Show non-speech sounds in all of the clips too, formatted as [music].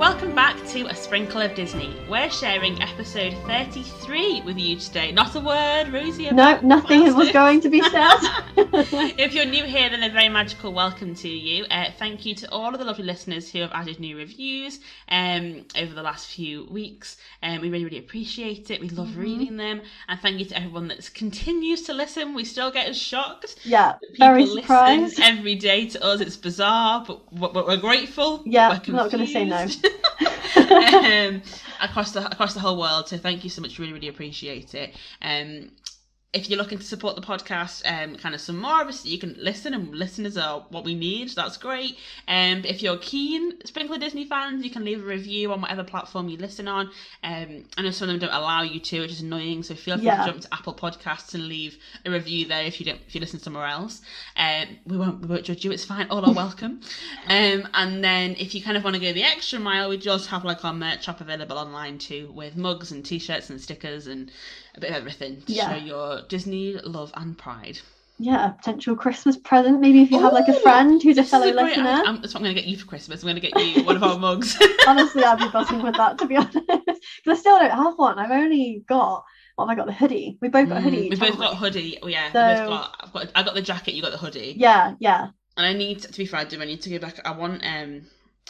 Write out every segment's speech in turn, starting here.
welcome back to A Sprinkle of Disney. We're sharing episode 33 with you today. Not a word, Rosie. No, nothing was it? going to be [laughs] said. if you're new here, then a very magical welcome to you. Uh, thank you to all of the lovely listeners who have added new reviews um, over the last few weeks. Um, we really, really appreciate it. We love Mm-hmm. reading them. And thank you to everyone that continues to listen. We still get shocked. yeah, very surprised. every day to us. It's bizarre, but we're, we're grateful. Yeah, we're I'm not gonna say no. [laughs] [laughs] um, across the across the whole world. So thank you so much. Really, really appreciate it. Um, if you're looking to support the podcast, um, kind of some more, obviously you can listen, and listeners are what we need. That's great. Um, if you're keen, Sprinkle of Disney fans, you can leave a review on whatever platform you listen on. Um, I know some of them don't allow you to, which is annoying. So feel free Yeah. to jump to Apple Podcasts and leave a review there if you don't if you listen somewhere else. Um, we won't we won't judge you. It's fine. All are welcome. [laughs] um, and then if you kind of want to go the extra mile, we just have like our merch shop available online too, with mugs and t-shirts and stickers and a bit of everything to Yeah. show your Disney love and pride. Yeah, a potential Christmas present. Maybe if you have like a friend who's a fellow great- listener. I'm, that's what I'm going to get you for Christmas. I'm going to get you one of our mugs. [laughs] Honestly, I'd be buzzing with that to be [laughs] honest. Because I still don't have one. I've only got what have I got? The hoodie. We both got a hoodie. Mm, we both got hoodie. Oh, yeah, So- got. I've got. I got the jacket. You got the hoodie. Yeah, yeah. And I need to be fair, I do. I need to go back. I want um,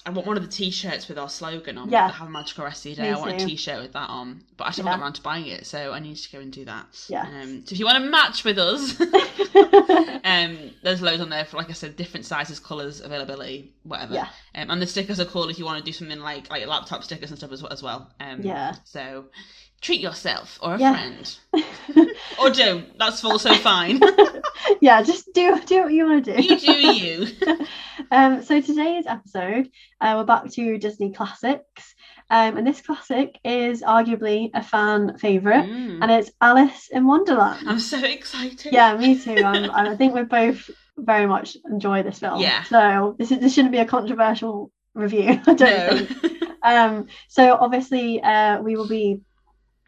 I want one of the t-shirts with our slogan on. Yeah. Have a magical rest of your Me day. I want a too. t-shirt with that on, but I Yeah. haven't got around to buying it, so I need to go and do that. Yeah. Um, so if you want to match with us, [laughs] um, there's loads on there for, like I said, different sizes, colours, availability, whatever. Yeah. Um, and the stickers are cool if you want to do something like like laptop stickers and stuff as, as well. Um, Yeah. So treat yourself or a Yeah. friend, or don't. That's also fine. [laughs] yeah, just do do what you want to do. you do you. [laughs] Um, so today's episode, uh, we're back to Disney classics, um, and this classic is arguably a fan favorite, Mm. and it's Alice in Wonderland. I'm so excited. Yeah, me too. Um, [laughs] I think we both very much enjoy this film. Yeah. So this is this shouldn't be a controversial review. I don't No. think. Um, so obviously, uh, we will be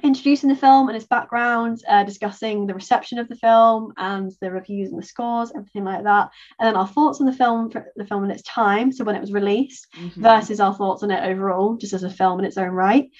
introducing the film and its background, uh, discussing the reception of the film and the reviews and the scores, everything like that, and then our thoughts on the film for the film in its time, so when it was released, Mhm. versus our thoughts on it overall, just as a film in its own right.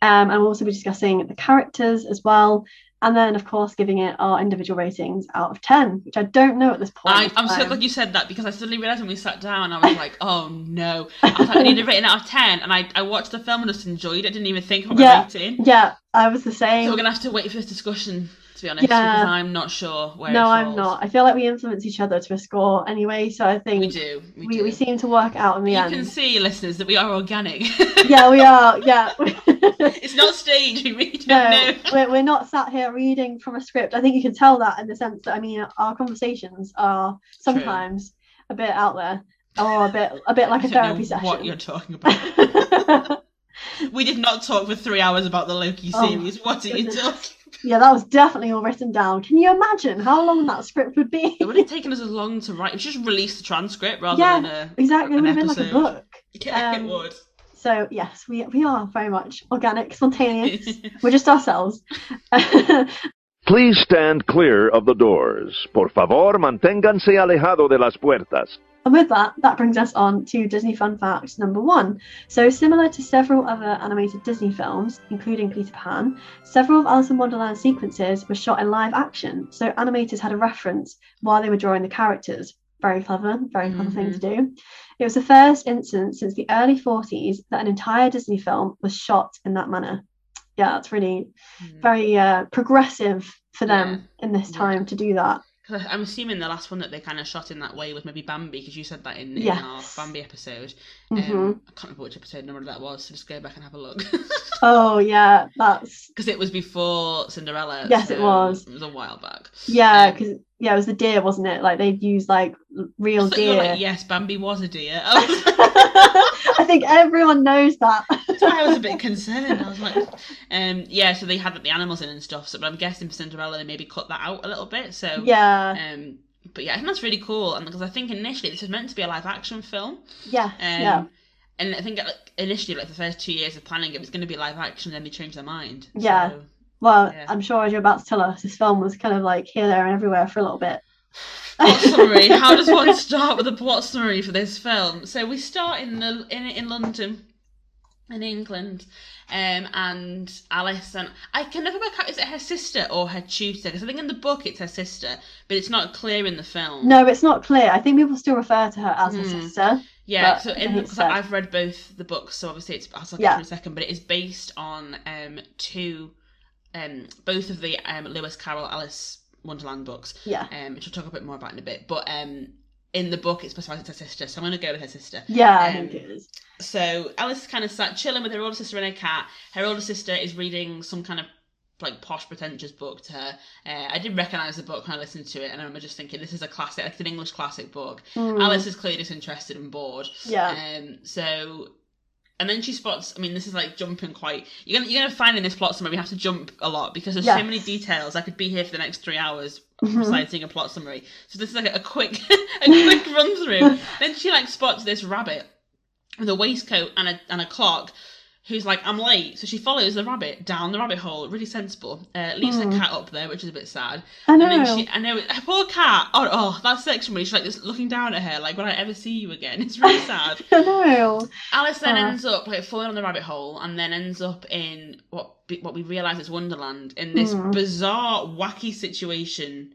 Um, and we'll also be discussing the characters as well. And then, of course, giving it our individual ratings out of 10, which I don't know at this point. I, I'm so glad you said that because I suddenly realised when we sat down, I was like, [laughs] oh no. I like, I need a rating out of 10. And I, I watched the film and just enjoyed it. I didn't even think about Yeah. rating. Yeah, I was the So same. we're going to have to wait for this discussion, to be honest, Yeah. because I'm not sure where no, I'm not. I feel like we influence each other to a score anyway, so I think We do. We, we, do. we seem to work out in the you end. You can see, listeners, that we are organic. [laughs] yeah, we are. [laughs] Yeah. it's not staged. We really don't no, know. we're, we're not sat here reading from a script. I think you can tell that in the sense that I mean our conversations are sometimes a bit out there or a bit a bit [laughs] like a therapy session. what you're talking about. we did not talk for three hours about the Loki Oh, series. what are you talking yeah, that was definitely all written down. Can you imagine how long that script would be? It would have taken us [laughs] as long to write. We should just release the transcript rather Yeah, than a. exactly, it an would have been like a book. [laughs] Yeah, it Um, would. So yes, we we are very much organic, spontaneous. [laughs] We're just ourselves. Please stand clear of the doors. Por favor, manténganse alejado de las puertas. And with that, that brings us on to Disney Fun Fact number one. So, similar to several other animated Disney films, including Peter Pan, several of Alice in Wonderland sequences were shot in live action. So, animators had a reference while they were drawing the characters. Very clever, very clever thing to do. It was the first instance since the early 40s that an entire Disney film was shot in that manner. Yeah, that's really Hmm. very uh, progressive for them Yeah. in this Yeah. time to do that. 'Cause I'm assuming the last one that they kind of shot in that way was maybe Bambi, because you said that in, in Yes. our Bambi episode. Mhm. Um, I can't remember which episode number that was, so just go back and have a look. [laughs] Oh, yeah, that's Because it was before Cinderella. Yes, it was. It was a while back. Yeah, Um, because yeah, it was the deer, wasn't it? Like they'd use like real I thought you were deer. like, yes, Bambi was a deer. I [laughs] I think everyone knows that. that's why I was a bit concerned. I was like, um, yeah, so they had like, the animals in and stuff. So, but I'm guessing for Cinderella they maybe cut that out a little bit. So, yeah. um, but yeah, I think that's really cool. And because I think initially this was meant to be a live action film. Yes. Um, yeah. And I think like, initially, like the first two years of planning, it was going to be live action. Then they changed their mind. Yeah. So, Well, yeah. I'm sure as you're about to tell us, this film was kind of like here, there, and everywhere for a little bit. plot summary. [laughs] How does one start with a plot summary for this film? So we start in the in in London. in England. Um, and Alice and I can never work out is it her sister or her tutor because I think in the book it's her sister, but it's not clear in the film. No, it's not clear. I think people still refer to her as her Hmm. sister. Yeah, so in because so. I've read both the books, so obviously it's I'll talk Yeah. in a second, but it is based on um two um both of the um Lewis Carroll Alice Wonderland books, Yeah. um which I'll talk a bit more about in a bit. But um in the book it specifies it's her sister, so I'm gonna go with her sister. Yeah, I Um, think it is. So Alice kind of sat chilling with her older sister and her cat. Her older sister is reading some kind of like posh pretentious book to her. Uh, I did recognise the book when I listened to it, and I remember just thinking this is a classic, like an English classic book. Mm, Alice is clearly disinterested and bored. Yeah. Um. So, and then she spots. I mean, this is like jumping quite. You're gonna you're gonna find in this plot summary we have to jump a lot because there's so many details. I could be here for the next three hours Mhm. reciting a plot summary. So this is like a quick [laughs] a quick run through. [laughs] then she like spots this rabbit with a waistcoat and a and a clock. Who's like, I'm late. So she follows the rabbit down the rabbit hole. Really sensible. Uh, leaves Mm. her cat up there, which is a bit sad. I know. And then she, I know, her poor cat. Oh, oh, that section where she's like just looking down at her, like, will I ever see you again? [laughs] It's really sad. [laughs] I know. Alice then Uh. ends up like falling on the rabbit hole, and then ends up in what what we realise is Wonderland in this Mm. bizarre, wacky situation.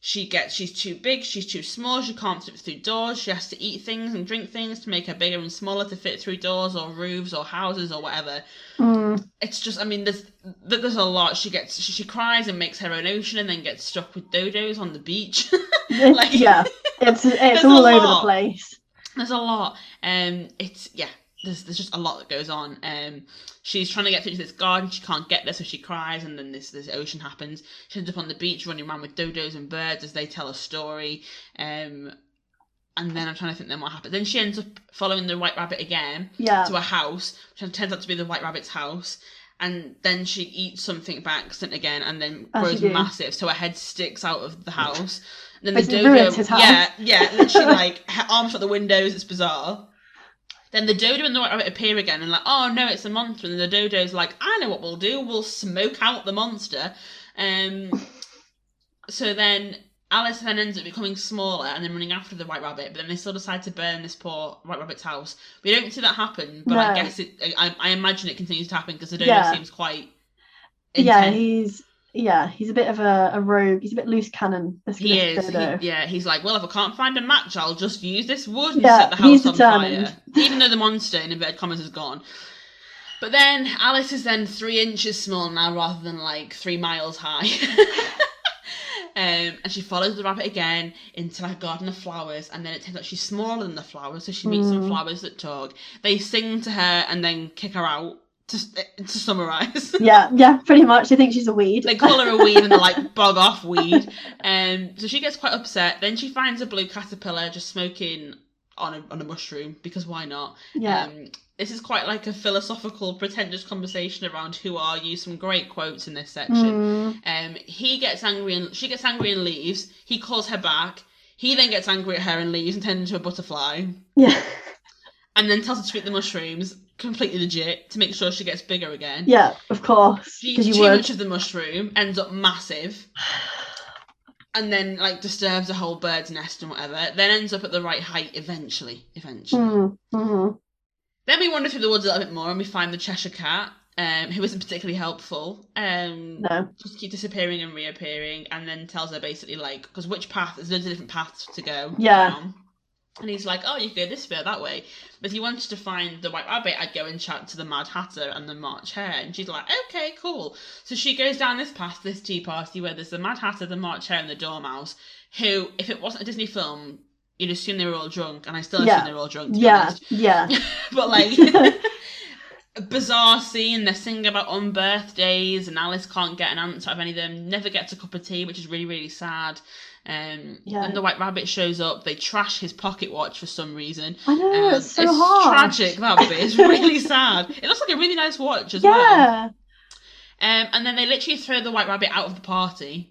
She gets she's too big, she's too small, she can't fit through doors. She has to eat things and drink things to make her bigger and smaller to fit through doors or roofs or houses or whatever. Mm, it's just i mean there's there's a lot. She gets she, she cries and makes her own ocean and then gets stuck with dodos on the beach. [laughs] Like- yeah, it's it's [laughs] all over the place. there's a lot. Um it's yeah there's there's just a lot that goes on um she's trying to get through to this garden she can't get there so she cries and then this this ocean happens she ends up on the beach running around with dodos and birds as they tell a story um and then I'm trying to think then what happens. Then she ends up following the white rabbit again, Yeah, to a house, which turns out to be the White Rabbit's house. And then she eats something by accident again, and then As grows massive, so her head sticks out of the house. And then the dodo, ruins his house. yeah, yeah, literally like [laughs] her arms out the windows. It's bizarre. Then the dodo and the white rabbit appear again, and like, oh no, it's a monster. And the dodo's like, I know what we'll do. We'll smoke out the monster. Um. [laughs] So then Alice then ends up becoming smaller and then running after the white rabbit, but then they still decide to burn this poor white rabbit's house. We don't see that happen, but I guess it. I, I imagine it continues to happen because the dodo Yeah. seems quite. yeah, he's yeah, he's a bit of a, a rogue. He's a bit loose cannon. This, He is. He, yeah, he's like, well, if I can't find a match, I'll just use this wood and Yeah, set the house on determined. fire. Even though the monster, in inverted commas, is gone. But then Alice is then three inches small now rather than like three miles high. [laughs] um, and she follows the rabbit again into like a garden of flowers, and then it turns out she's smaller than the flowers, so she meets some Mm. flowers that talk. They sing to her and then kick her out. To, to summarize, [laughs] yeah, yeah, pretty much. They think she's a weed. they call her a weed and they're like [laughs] bog off weed. Um, so she gets quite upset. Then she finds a blue caterpillar just smoking on a on a mushroom because why not? yeah, Um, this is quite like a philosophical, pretentious conversation around who are you. Some great quotes in this section. Mm, Um, he gets angry and she gets angry and leaves. He calls her back. He then gets angry at her and leaves and turns into a butterfly. yeah, [laughs] And then tells her to eat the mushrooms, completely legit, to make sure she gets bigger again. yeah. Of course, She eats too would. much of the mushroom, ends up massive, and then like disturbs a whole bird's nest and whatever. Then ends up at the right height eventually. Eventually. Mm, mhm. Then we wander through the woods a little bit more and we find the Cheshire Cat, um, who isn't particularly helpful. Um, No. just keep disappearing and reappearing, and then tells her basically like, because which path? There's loads of different paths to go. Yeah. down. And he's like, oh, you can go this way that way. But if you wanted to find the White Rabbit, I'd go and chat to the Mad Hatter and the March Hare. And she's like, okay, cool. So she goes down this path, this tea party, where there's the Mad Hatter, the March Hare, and the Dormouse, who, if it wasn't a Disney film, you'd assume they were all drunk. And I still Yeah. assume they're all drunk, Yeah, honest. yeah. [laughs] But like, [laughs] [laughs] bizarre scene. They're singing about on birthdays, and Alice can't get an answer out of any of them. Never gets a cup of tea, which is really really sad. Um, Yeah. Then the White Rabbit shows up. They trash his pocket watch for some reason. I know Um, it's so hard. tragic that bit. It's really [laughs] sad. It looks like a really nice watch as well. Yeah, Um, and then they literally throw the White Rabbit out of the party,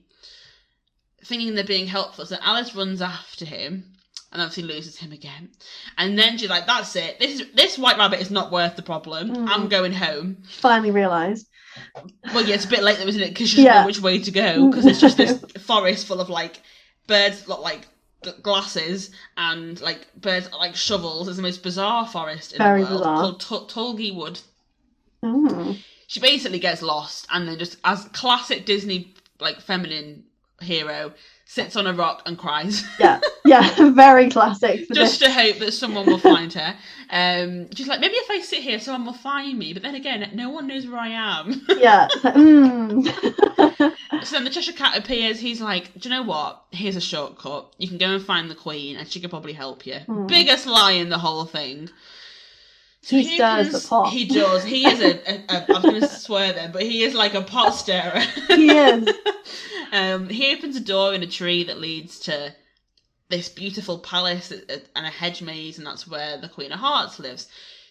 thinking they're being helpful. So Alice runs after him, and obviously loses him again. And then she's like, "That's it. This is, this White Rabbit is not worth the problem. Mm. I'm going home." finally realised. Well, yeah, it's a bit late though, isn't it? Because she doesn't Yeah. know which way to go. Because it's just this [laughs] forest full of like birds, look like glasses and like birds like shovels. It's the most bizarre forest in Very the world bizarre. called Tulgey Wood. Mm. She basically gets lost and then just as classic Disney like feminine hero sits on a rock and cries [laughs] Yeah, yeah, [laughs] very classic just this. to hope that someone will find her. Um, she's like, maybe if I sit here, someone will find me. But then again, no one knows where I am. [laughs] Yeah, mm. so then the Cheshire Cat appears. He's like, do you know what? Here's a shortcut. You can go and find the Queen, and she could probably help you. Hmm. Biggest lie in the whole thing. He he stirs the pot. He does. He is a. a, a I'm going [laughs] to swear then, but he is like a pot stirrer. he is. [laughs] um, he opens a door in a tree that leads to this beautiful palace uh, and a hedge maze, and that's where the Queen of Hearts lives.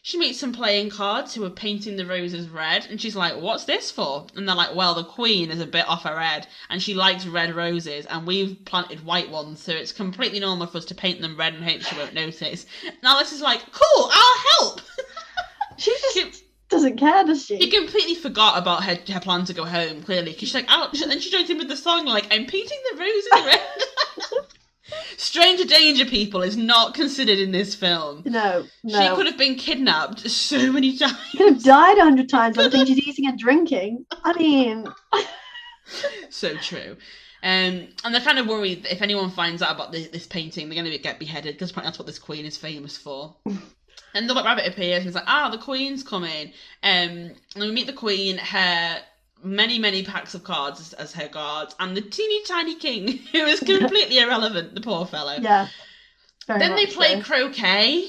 She meets some playing cards who are painting the roses red, and she's like, "What's this for?" And they're like, "Well, the Queen is a bit off her head, and she likes red roses, and we've planted white ones, so it's completely normal for us to paint them red and hope she won't notice." And Alice is like, "Cool, I'll help." [laughs] She just She- doesn't care, does She she? completely forgot about her, her plan to go home, clearly, because she's like, ouch, and then she joins in with the song, like, I'm painting the roses red. [laughs] Stranger danger, people, is not considered in this film. No, no. She could have been kidnapped so many [laughs] times. She could have died a hundred times I think she's eating and drinking. I mean, [laughs] so true. Um, and they're kind of worried that if anyone finds out about this, this painting, they're going to get beheaded, because apparently that's what this queen is famous for. [laughs] and the White Rabbit appears and he's like, ah, the queen's coming. Um, and we meet the queen, her many, many packs of cards as, as her guards, and the teeny tiny king, [laughs] who is completely irrelevant, the poor fellow. yeah. Then they play so. croquet.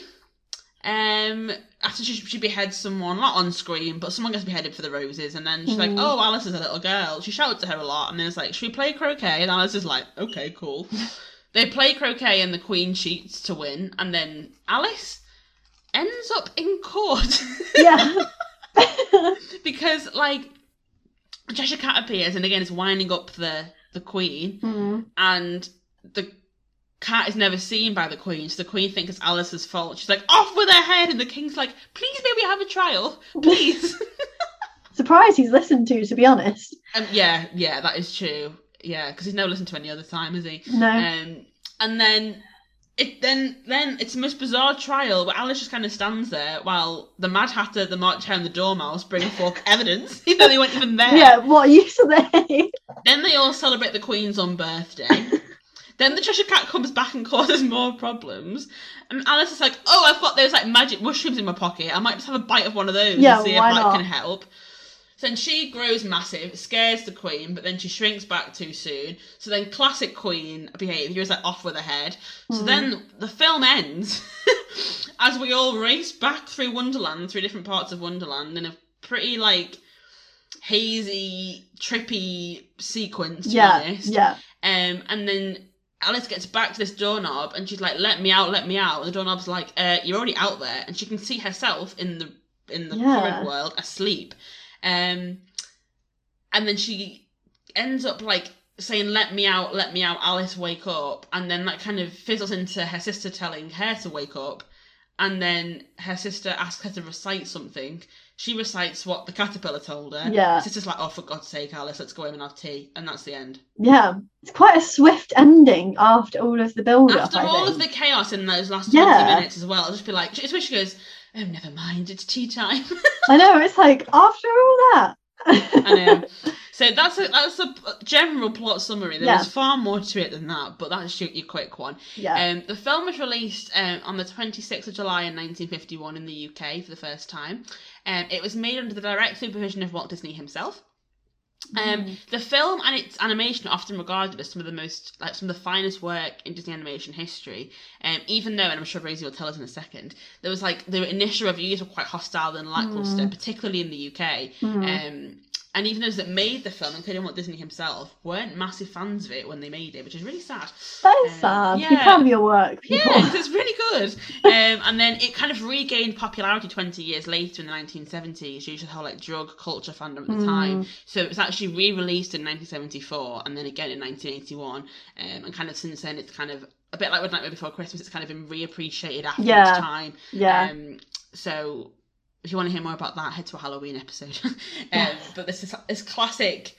Um, after she, she beheads someone, not on screen, but someone gets beheaded for the roses, and then she's like, Mhm. "Oh, Alice is a little girl." She shouts to her a lot, and then it's like, "Should we play croquet?" And Alice is like, "Okay, cool." [laughs] they play croquet, and the queen cheats to win, and then Alice ends up in court Yeah. [laughs] because, like, Cheshire Cat appears, and again, is winding up the the queen, Hmm. and the cat is never seen by the queen, so the queen thinks it's Alice's fault. She's like, off with her head, and the king's like, please may we have a trial, please. [laughs] [laughs] Surprised he's listened to, to be honest. um, yeah, yeah, that is true. Yeah, because he's never listened to any other time, has he? No. Um, and then it then then it's the most bizarre trial where Alice just kind of stands there while the Mad Hatter, the March Hare, and the Dormouse bring forth [laughs] evidence, [laughs] even though they weren't even there. yeah, what use are they? Then they all celebrate the Queen's on birthday. [laughs] then the Cheshire Cat comes back and causes more problems. And Alice is like, "Oh, I've got those like magic mushrooms in my pocket. I might just have a bite of one of those Yeah, and see if that can help." So then she grows massive, scares the Queen, but then she shrinks back too soon. So then classic Queen behaviour is like off with her head. So Mhm. then the film ends [laughs] as we all race back through Wonderland, through different parts of Wonderland, in a pretty like hazy, trippy sequence. To yeah, be honest. yeah. Um, and then Alice gets back to this doorknob and she's like, "Let me out, let me out." And the doorknob's like, uh, "You're already out there," and she can see herself in the in the Yeah. current world asleep. Um, and then she ends up like saying, "Let me out, let me out, Alice, wake up." And then that kind of fizzles into her sister telling her to wake up. And then her sister asks her to recite something. She recites what the caterpillar told her. Yeah. Sister's like, "Oh, for God's sake, Alice, let's go home and have tea." And that's the end. Yeah. It's quite a swift ending after all of the build up. After I all think. of the chaos in those last 20 minutes as well, I'll just be like, it's where she goes, oh, never mind, it's tea time. I know, it's like after all that. I know. So that's a, that's a general plot summary. There's Yeah. far more to it than that, but that's your, your quick one. yeah. Um, the film was released um, on the 26th of July in 1951 in the UK for the first time. Um, it was made under the direct supervision of Walt Disney himself. Um, Mm. The film and its animation are often regarded as some of the most, like some of the finest work in Disney animation history. Um, even though, and I'm sure Rosie will tell us in a second, there was like the initial reviews were quite hostile and lackluster, Mm. particularly in the UK. Mm. Um, and even those that made the film, including Walt Disney himself, weren't massive fans of it when they made it, which is really sad. that is um, sad. Yeah. of your work, people. Yeah, [laughs] it's really good. Um, and then it kind of regained popularity 20 years later in the 1970s due to the whole like drug culture fandom at the Mm. time. So it was actually re-released in 1974 and then again in 1981. Um, and kind of since then, it's kind of a bit like with Nightmare Before Christmas. It's kind of been reappreciated after Yeah. its time. Yeah. Um, so if you want to hear more about that, head to a Halloween episode. [laughs] um, Yeah. But this is this classic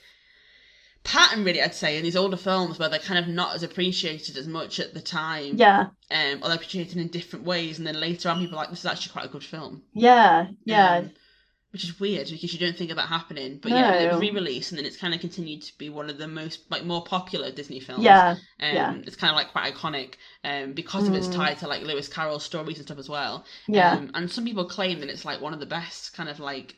pattern, really, I'd say, in these older films where they're kind of not as appreciated as much at the time yeah. um, or they're appreciated in different ways, and then later on, people are like, "This is actually quite a good film." Yeah. Yeah. Um, which is weird because you don't think of that happening. But yeah, it was re-released, and then it's kind of continued to be one of the most like more popular Disney films. Yeah, Um, yeah. It's kind of like quite iconic um, because of its Mm. tie to like Lewis Carroll stories and stuff as well. yeah, Um, and some people claim that it's like one of the best kind of like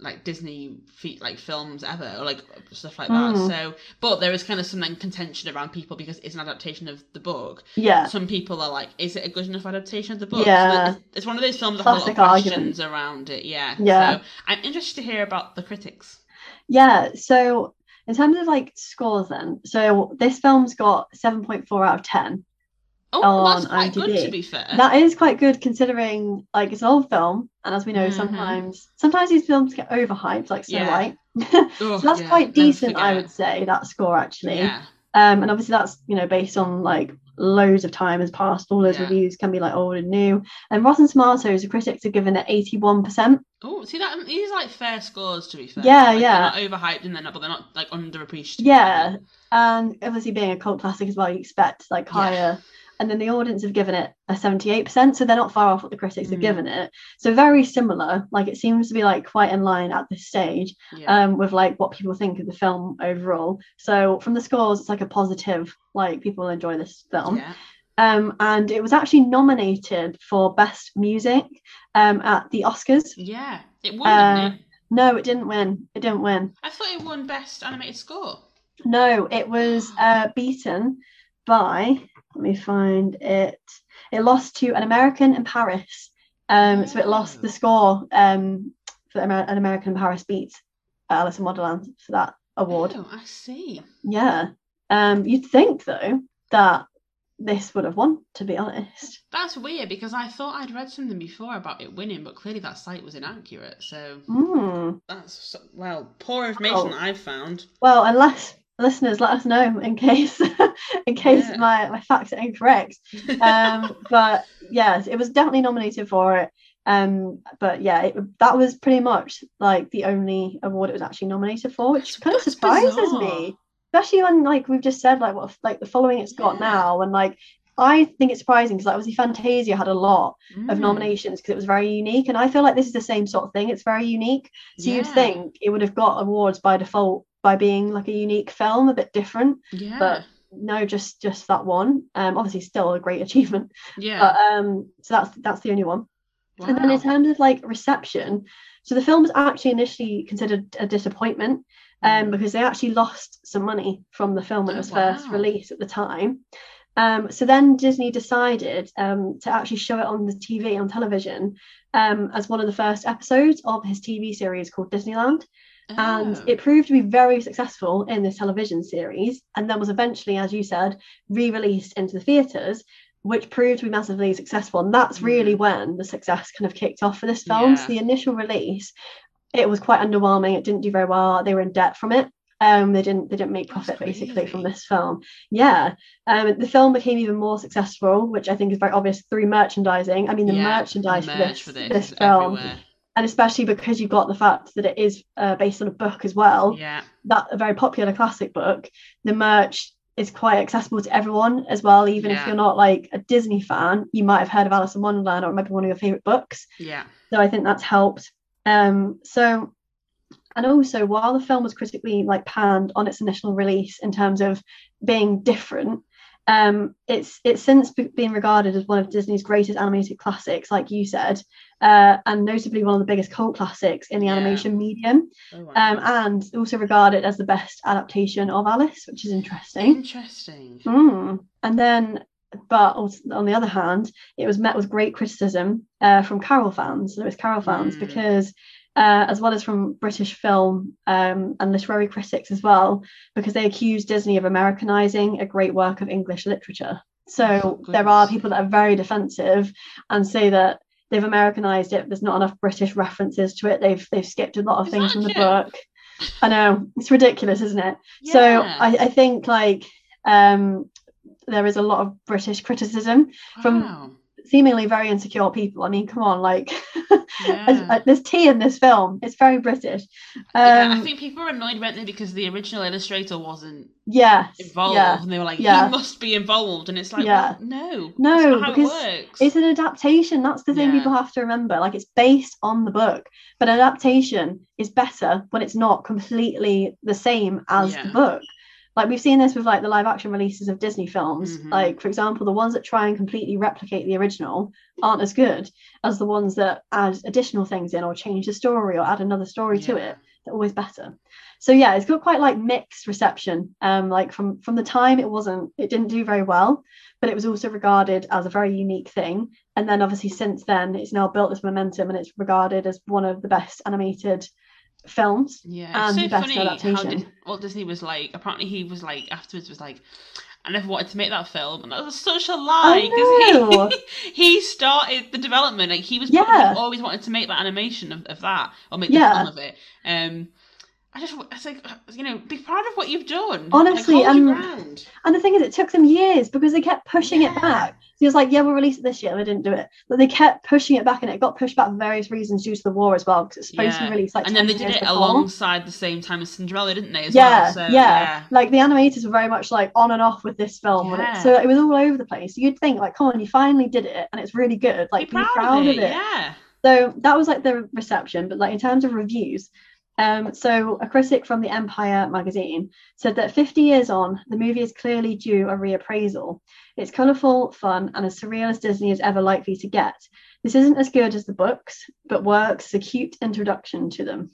like Disney feat like films ever or like stuff like that. Mm. So, but there is kind of some like, contention around people because it's an adaptation of the book. yeah. Some people are like, is it a good enough adaptation of the book? Yeah. So it's- one of those films that has a lot of Classic questions around it. Yeah. Yeah. So I'm interested to hear about the critics. Yeah, so in terms of like scores, then, so this film's got 7.4 out of 10. Oh, On that's quite good to be fair. That is quite good considering like it's an old film, and as we know, Mhm. sometimes sometimes these films get overhyped, like Snow Yeah. White. [laughs] So that's yeah, quite decent, I would say, that score actually. Yeah. Um, and obviously that's you know based on like loads of time has passed. All those Yeah. reviews can be like old and new. And Rotten Tomatoes, the critics have given it 81%. Oh, see that these are like fair scores to be fair. Yeah, Like, yeah. They're not overhyped and they're not, but they're not like underappreciated. Yeah, and obviously being a cult classic as well, you expect like Yeah. And then the audience have given it a 78%, so they're not far off what the critics have Mm. given it. So very similar. Like it seems to be like quite in line at this stage Yeah. um, with like what people think of the film overall. So from the scores, it's like a positive. Like people will enjoy this film. yeah. Um, and it was actually nominated for best music um, at the Oscars. Yeah. It would, Uh, didn't it? No, it didn't win. It didn't win. I thought it won best animated score. No, it was [gasps] uh, beaten by. Let me find it. It lost to an American in Paris. Um, so it lost the Oh. score. Um, for Amer- an American in Paris beat Alice in Wonderland for that award. Oh, I see. Yeah. Um, you'd think though that this would have won. To be honest. That's weird because I thought I'd read something before about it winning, but clearly that site was inaccurate. So Hmm. that's well poor information Oh. that I've found. Well, unless listeners let us know in case [laughs] in case Yeah. my, my facts are incorrect. Um, [laughs] but yes, it was definitely nominated for it. Um, but yeah, it, that was pretty much like the only award it was actually nominated for, which That's- kind of surprises bizarre. me. Especially when like we've just said like what like the following it's got Yeah. now, and like I think it's surprising because like, obviously Fantasia had a lot of Mm, nominations because it was very unique, and I feel like this is the same sort of thing. It's very unique, so you'd think it would have got awards by default by being like a unique film, a bit different. Yeah. But no, just just that one. Um, obviously still a great [laughs] achievement. yeah. But um, so that's that's the only one. And then in terms of like reception, so the film was actually initially considered a disappointment um, Mm. because they actually lost some money from the film when Oh, it was first wow. released at the time. Um, so then Disney decided um, to actually show it on the TV, on television, um, as one of the first episodes of his TV series called Disneyland. And Oh. it proved to be very successful in this television series, and then was eventually, as you said, re released into the theatres, which proved to be massively successful. And that's really when the success kind of kicked off for this film. So the initial release, it was quite underwhelming. It didn't do very well. They were in debt from it. Um, they didn't they didn't make profit basically from this film. Yeah. Um, the film became even more successful, which I think is very obvious through merchandising. I mean, the Yeah, merchandise the for this, for this, this film everywhere. And especially because you've got the fact that it is uh, based on a book as well Yeah. that a very popular classic book the merch is quite accessible to everyone as well even if you're not like a disney fan you might have heard of alice in wonderland or maybe one of your favorite books Yeah. so i think that's helped um so and also while the film was critically like panned on its initial release in terms of being different um it's it's since been regarded as one of disney's greatest animated classics like you said uh, and notably one of the biggest cult classics in the Yeah. animation medium Oh, wow. um, and also regarded as the best adaptation of alice which is interesting Interesting. Mm. And then, but on the other hand, it was met with great criticism uh, from Carroll fans, Lewis Carroll fans, Mm. because uh, as well as from British film um, and literary critics as well, because they accused Disney of Americanizing a great work of English literature. So Oh, there are people that are very defensive and say that they've Americanized it. There's not enough British references to it. They've they've skipped a lot of things from the book. I know it's ridiculous, isn't it? So I, I think like um there is a lot of British criticism from- Wow. Seemingly very insecure people. I mean, come on, like [laughs] Yeah. there's tea in this film. It's very British. yeah, I Um, think people were annoyed weren't they because the original illustrator wasn't yes, involved, yeah. and they were like, yeah. "He must be involved," and it's like, Yeah. well, no, No, because it. It's an adaptation. That's the thing Yeah. people have to remember. Like it's based on the book, but adaptation is better when it's not completely the same as the book. Like we've seen this with like the live action releases of Disney films. Mhm. Like for example, the ones that try and completely replicate the original aren't as good as the ones that add additional things in or change the story or add another story to it. They're always better. So yeah, it's got quite like mixed reception. Um, like from from the time it wasn't, it didn't do very well, but it was also regarded as a very unique thing. And then obviously since then, it's now built this momentum and it's regarded as one of the best animated films. Yeah, it's the so best funny how adaptation. Walt Disney was like. Apparently, he was like afterwards was like, I never wanted to make that film, and that was such a lie know. he [laughs] he started the development. Like he was Yeah. always wanted to make that animation of, of that or make the Yeah. film of it. Um, I just it's like you know be proud of what you've done. Honestly, like, your um. And the thing is, it took them years because they kept pushing it back. So he was like, "Yeah, we'll release it this year." They didn't do it, but they kept pushing it back, and it got pushed back for various reasons due to the war as well. Because it's supposed to Yeah. be released like and then they did it before. alongside the same time as Cinderella, didn't they? As yeah, well? So, yeah, Like the animators were very much like on and off with this film, and it- so it was all over the place. You'd think like, "Come on, you finally did it, and it's really good." Like, be proud, of, it. Yeah. So that was like the reception, but like in terms of reviews, um, so a critic from the Empire magazine said that 50 years on, the movie is clearly due a reappraisal. It's colourful, fun, and as surreal as Disney is ever likely to get. This isn't as good as the books, but works as a cute introduction to them.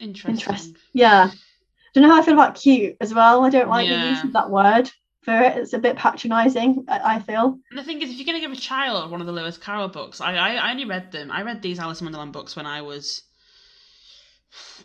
Interesting. Interest- Yeah. Don't know how I feel about cute as well. I don't like the use of that word for it. It's a bit patronising, I, I feel. And the thing is, if you're going to give a child one of the Lewis Carroll books, I, I I only read them. I read these Alice in Wonderland books when I was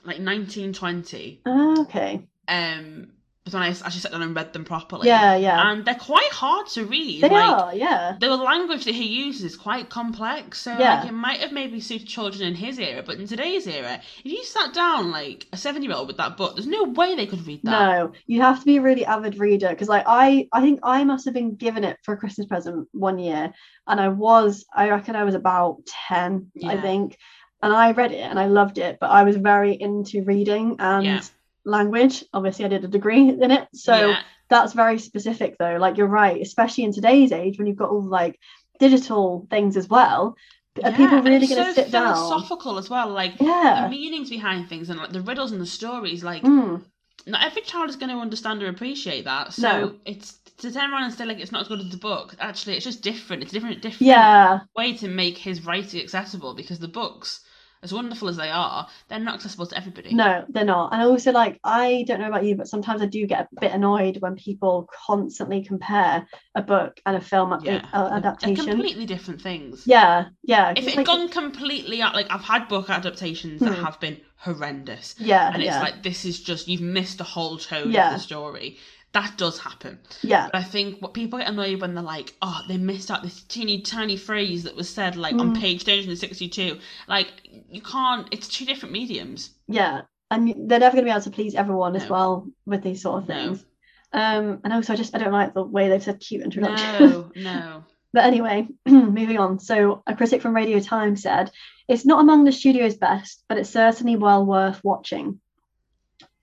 like 19, 20. Ah, okay. Um, but when I actually sat down and read them properly. Yeah, yeah. And they're quite hard to read. they like, are, yeah. The language that he uses is quite complex, so Yeah. like it might have maybe suited children in his era, but in today's era, if you sat down like a seven-year-old with that book, there's no way they could read that. No, you have to be a really avid reader because, like, I I think I must have been given it for a Christmas present one year, and I was I reckon I was about ten, I Yeah. think, and I read it and I loved it, but I was very into reading and Yeah. language. Obviously, I did a degree in it, so Yeah. that's very specific though. Like, you're right, especially in today's age when you've got all like digital things as well. Are Yeah, people really going to so sit down? philosophical as well, like yeah. the meanings behind things and like the riddles and the stories. Like Mm. not every child is going to understand or appreciate that. So No. it's to turn around and say like it's not as good as the book. Actually, it's just different. It's a different, different Yeah. way to make his writing accessible because the books, as wonderful as they are, they're not accessible to everybody. No, they're not. And also, like, I don't know about you, but sometimes I do get a bit annoyed when people constantly compare a book and a film Yeah, uh, They're adaptation. completely different things. Yeah, yeah. If it's it had like- gone completely out, like I've had book adaptations that Hmm. have been horrendous, yeah, and it's yeah, like this is just you've missed the whole tone Yeah. of the story. That does happen. yeah, But I think what people get annoyed when they're like, oh, they missed out this teeny tiny phrase that was said like on Mm. page 362. Like you can't. It's two different mediums. yeah. And they're never going to be able to please everyone as well with these sort of No. things. Um, and also, I just I don't like the way they've said cute introduction. No, [laughs] no. But anyway, [clears throat] moving on. So, a critic from Radio Times said, It's not among the studio's best, but it's certainly well worth watching.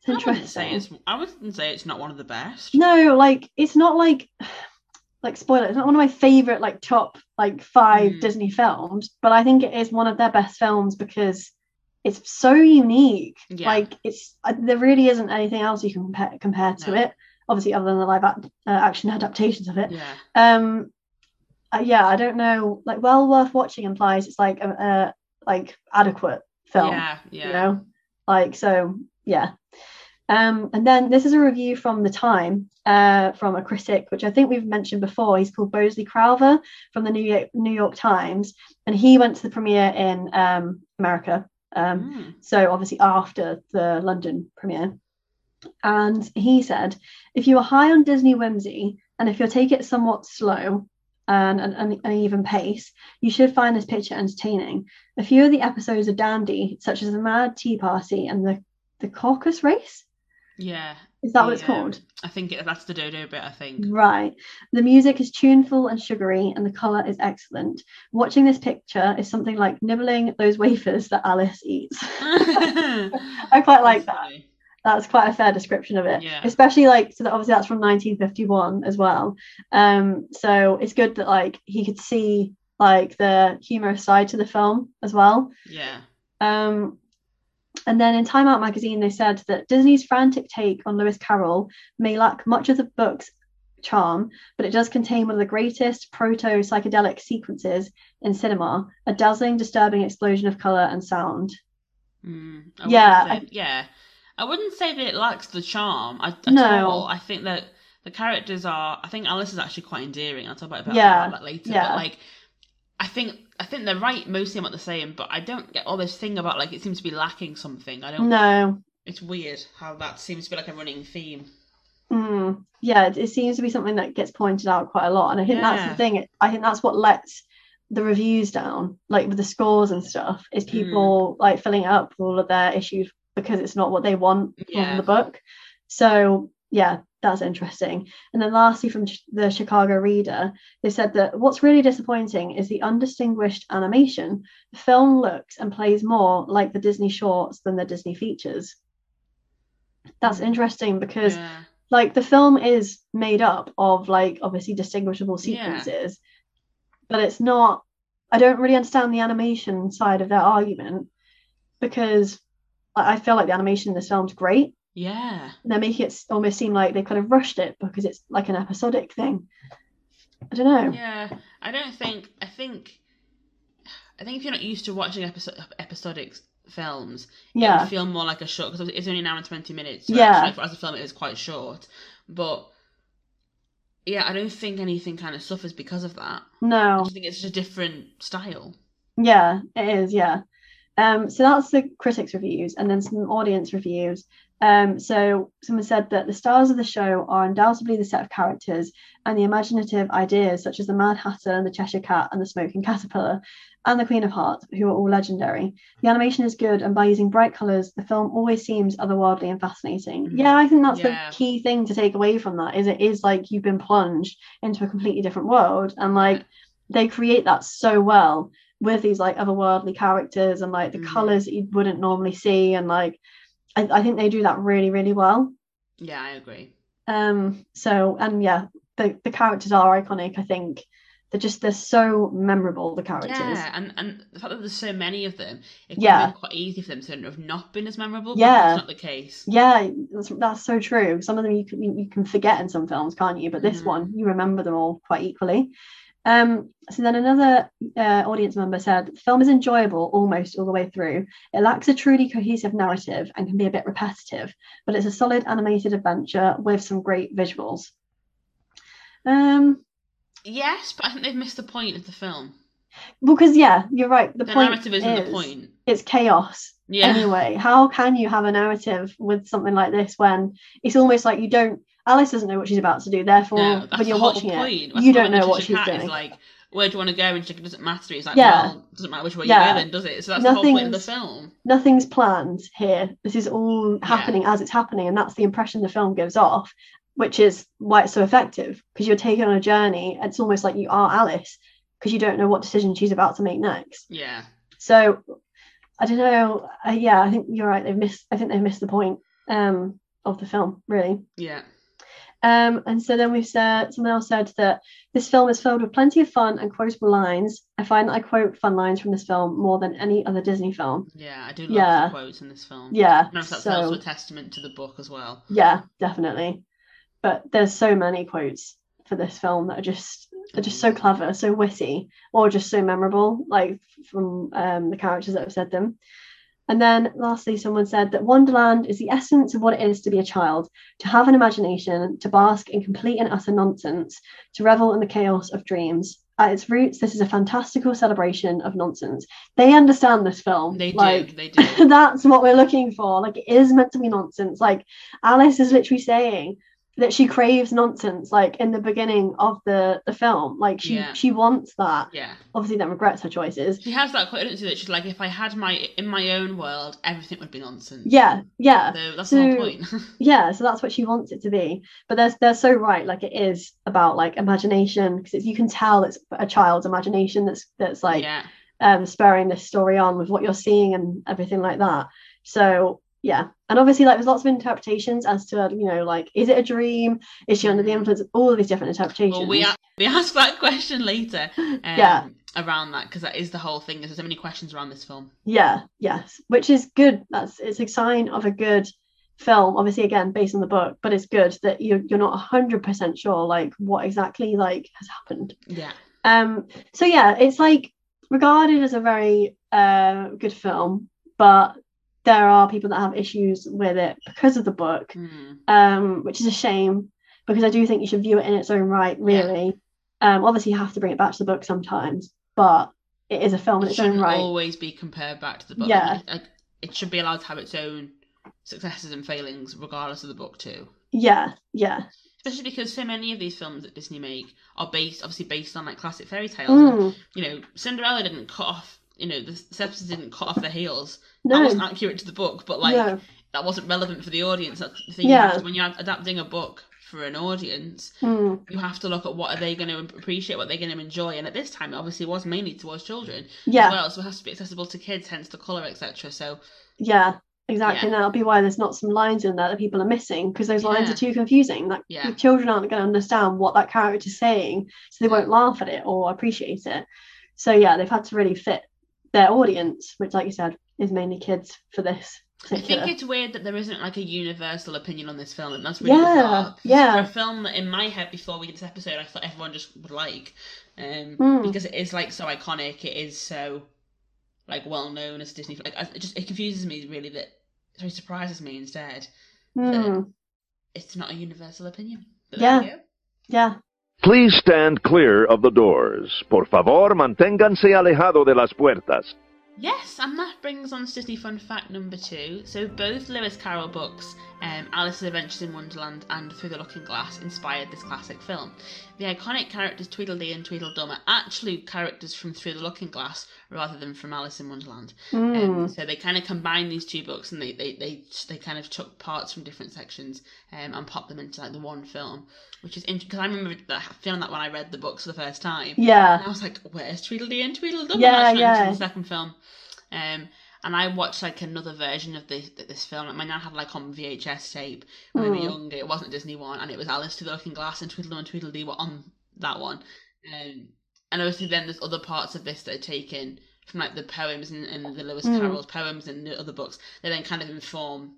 It's I wouldn't say interesting. it's. I wouldn't say it's not one of the best. No, like, it's not like, like, spoiler, it's not one of my favorite, like, top, like, five Mm. Disney films, but I think it is one of their best films because it's so unique. Yeah. Like, it's, uh, there really isn't anything else you can compare, compare to No. it, obviously, other than the live act, uh, action [laughs] adaptations of it Yeah. um uh, yeah i don't know like well worth watching implies it's like a, a like adequate film Yeah. Yeah. you know like so yeah um and then this is a review from the time uh from a critic which i think we've mentioned before he's called bosley crowther from the new york new york times and he went to the premiere in um america um Mm. so obviously after the London premiere. And he said, if you are high on Disney whimsy, and if you take it somewhat slow and an, an, an even pace, you should find this picture entertaining. A few of the episodes are dandy, such as the Mad Tea Party and the the Caucus Race. Yeah. Is that what it's called? um, I think it, that's the dodo bit. I think. Right. The music is tuneful and sugary, and the colour is excellent. Watching this picture is something like nibbling those wafers that Alice eats. [laughs] I quite like that. Funny. That's quite a fair description of it. Yeah. Especially like so that obviously that's from 1951 as well. Um, so it's good that like he could see like the humorous side to the film as well. Yeah. Um, and then in Time Out magazine, they said that Disney's frantic take on Lewis Carroll may lack much of the book's charm, but it does contain one of the greatest proto psychedelic sequences in cinema a dazzling, disturbing explosion of colour and sound. Mm, I Yeah, say- yeah. I wouldn't say that it lacks the charm. I, at No. all. I think that the characters are. I think Alice is actually quite endearing. I'll talk about, about Yeah, that later. yeah. But like, I think I think they're right mostly on what they're saying, but I don't get all this thing about like it seems to be lacking something. I don't. No. It's weird how that seems to be like a running theme. Mm, yeah, it, it seems to be something that gets pointed out quite a lot. And I think that's the thing. I think that's what lets the reviews down, like with the scores and stuff, is people like filling up all of their issues because it's not what they want Yeah. from the book. So yeah, that's interesting. And then lastly, from the Chicago Reader, they said that what's really disappointing is the undistinguished animation. The film looks and plays more like the Disney shorts than the Disney features. That's Mm. interesting because Yeah. like the film is made up of like obviously distinguishable Yeah. sequences but it's not i don't really understand the animation side of their argument because I I feel like the animation in this film's great Yeah. they're making it almost seem like they kind of rushed it because it's like an episodic thing i don't know Yeah. I don't think. I think. I think if you're not used to watching episodic films, it yeah would feel more like a short because it's only an hour and 20 minutes. So Yeah. actually, as a film, it is quite short. But yeah, I don't think anything kind of suffers because of that. I no just think it's just a different style. Yeah, it is. Yeah. Um, so that's the critics' reviews, and then some audience reviews. Um, so someone said that the stars of the show are undoubtedly the set of characters and the imaginative ideas, such as the Mad Hatter and the Cheshire Cat and the Smoking Caterpillar, and the Queen of Hearts, who are all legendary. The animation is good, and by using bright colours, the film always seems otherworldly and fascinating. Mhm. Yeah, I think that's Yeah. the key thing to take away from that. Is it is like you've been plunged into a completely different world, and like they create that so well with these like otherworldly characters and like the Mhm. colors that you wouldn't normally see and like I, I think they do that really really well Yeah, I agree. um so and yeah the, the characters are iconic i think they're just they're so memorable the characters Yeah, and and the fact that there's so many of them, it Yeah. quite easy for them to have not been as memorable. Yeah. that's not the case. yeah that's, that's so true some of them you can you, you can forget in some films can't you but this Mhm. one you remember them all quite equally um so then another uh, audience member said the film is enjoyable almost all the way through it lacks a truly cohesive narrative and can be a bit repetitive but it's a solid animated adventure with some great visuals um Yes, but I think they've missed the point of the film. because yeah you're right the, The, point narrative isn't is the point. it's chaos Yeah. anyway how can you have a narrative with something like this when it's almost like you don't alice doesn't know what she's about to do therefore No, when you're watching it That's you don't know what she's doing like, where do you want to go? And she's like, it doesn't matter. It's like, Yeah. well, it doesn't matter which way Yeah. you go then, does it? So that's the whole point of the Nothing's- film. nothing's planned here this is all Yeah. happening as it's happening and that's the impression the film gives off which is why it's so effective because you're taken on a journey it's almost like you are alice because you don't know what decision she's about to make next Yeah. so i don't know uh, yeah i think you're right they've missed i think they've missed the point um of the film really Yeah. Um, and so then we've said someone else said that this film is filled with plenty of fun and quotable lines. I find that I quote fun lines from this film more than any other Disney film. Yeah. I do love Yeah. the quotes in this film. Yeah, I don't know if that's so also a testament to the book as well. yeah, definitely. But there's so many quotes for this film that are just are just so clever, so witty, or just so memorable, like from um, the characters that have said them. And then lastly, someone said that Wonderland is the essence of what it is to be a child, to have an imagination, to bask in complete and utter nonsense, to revel in the chaos of dreams. At its roots, this is a fantastical celebration of nonsense. They understand this film. They do. they do. [laughs] that's what we're looking for. Like it is meant to be nonsense. Like Alice is literally saying, that she craves nonsense like in the beginning of the the film like she Yeah. she wants that Yeah. obviously then regrets her choices She has that coherency that she's like, if I had my in my own world, everything would be nonsense. yeah yeah So that's the whole point. [laughs] yeah so that's what she wants it to be but they're, they're so right like it is about like imagination because you can tell it's a child's imagination that's that's like yeah. um spurring this story on with what you're seeing and everything like that so yeah and obviously like there's lots of interpretations as to you know like is it a dream is she under the influence of all of these different interpretations Well, we a- we ask that [laughs] question later. [laughs] Um, Yeah. Around that, because that is the whole thing. There's so many questions around this film. yeah yes which is good that's it's a sign of a good film obviously again based on the book but it's good that you're, you're not 100% sure like what exactly like has happened Yeah. um so yeah it's like regarded as a very uh good film but there are people that have issues with it because of the book Hmm. um which is a shame because i do think you should view it in its own right Yeah. really um obviously you have to bring it back to the book sometimes but it is a film in It its own right always be compared back to the book. Yeah. Like, like, it should be allowed to have its own successes and failings, regardless of the book too. yeah yeah Especially because so many of these films that Disney make are based, obviously, based on like classic fairy tales. And, Mm, you know, Cinderella didn't cut off. You know, the Sepsis didn't cut off the heels. no That wasn't accurate to the book, but like no that wasn't relevant for the audience. That's the thing. Yeah. You have to, when you're adapting a book for an audience, Mm, you have to look at what are they going to appreciate, what they're going to enjoy. And at this time, it obviously was mainly towards children yeah as well, so it has to be accessible to kids, hence the colour, etc. So yeah exactly Yeah. and that'll be why there's not some lines in there that people are missing because those lines Yeah. are too confusing like Yeah. the children aren't going to understand what that character's saying so they won't laugh at it or appreciate it so yeah they've had to really fit their audience which like you said is mainly kids for this I think it's weird that there isn't like a universal opinion on this film, and that's really Yeah, bizarre. yeah. For a film that in my head before we did this episode, I thought everyone just would like, um, Mm. because it is like so iconic. It is so like well known as Disney. Like it just it confuses me really that. So it surprises me instead. Hmm, It's not a universal opinion. But there we Yeah. yeah Please stand clear of the doors. Por favor, manténganse alejado de las puertas. Yes, and that brings on Disney fun fact number two. So both Lewis Carroll books, um, Alice's Adventures in Wonderland and Through the Looking Glass, inspired this classic film. The iconic characters Tweedledee and Tweedledum are actually characters from Through the Looking Glass rather than from Alice in Wonderland. Um, Mm, so they kind of combined these two books and they, they, they, they kind of took parts from different sections um, and popped them into like the one film, which is interesting because I remember that, feeling that when I read the books for the first time. yeah And I was like, where's Tweedledee and Tweedledum? Yeah, and yeah. in the second film. Um, and I watched like another version of this this film. Like, my nan had like on VHS tape when we were Mm. younger. It wasn't a Disney one, and it was Alice to the Looking Glass and Tweedledum and Tweedledee were on that one. Um, and obviously then there's other parts of this that are taken from like the poems and, and the Lewis Mm. Carroll's poems and the other books. They then kind of inform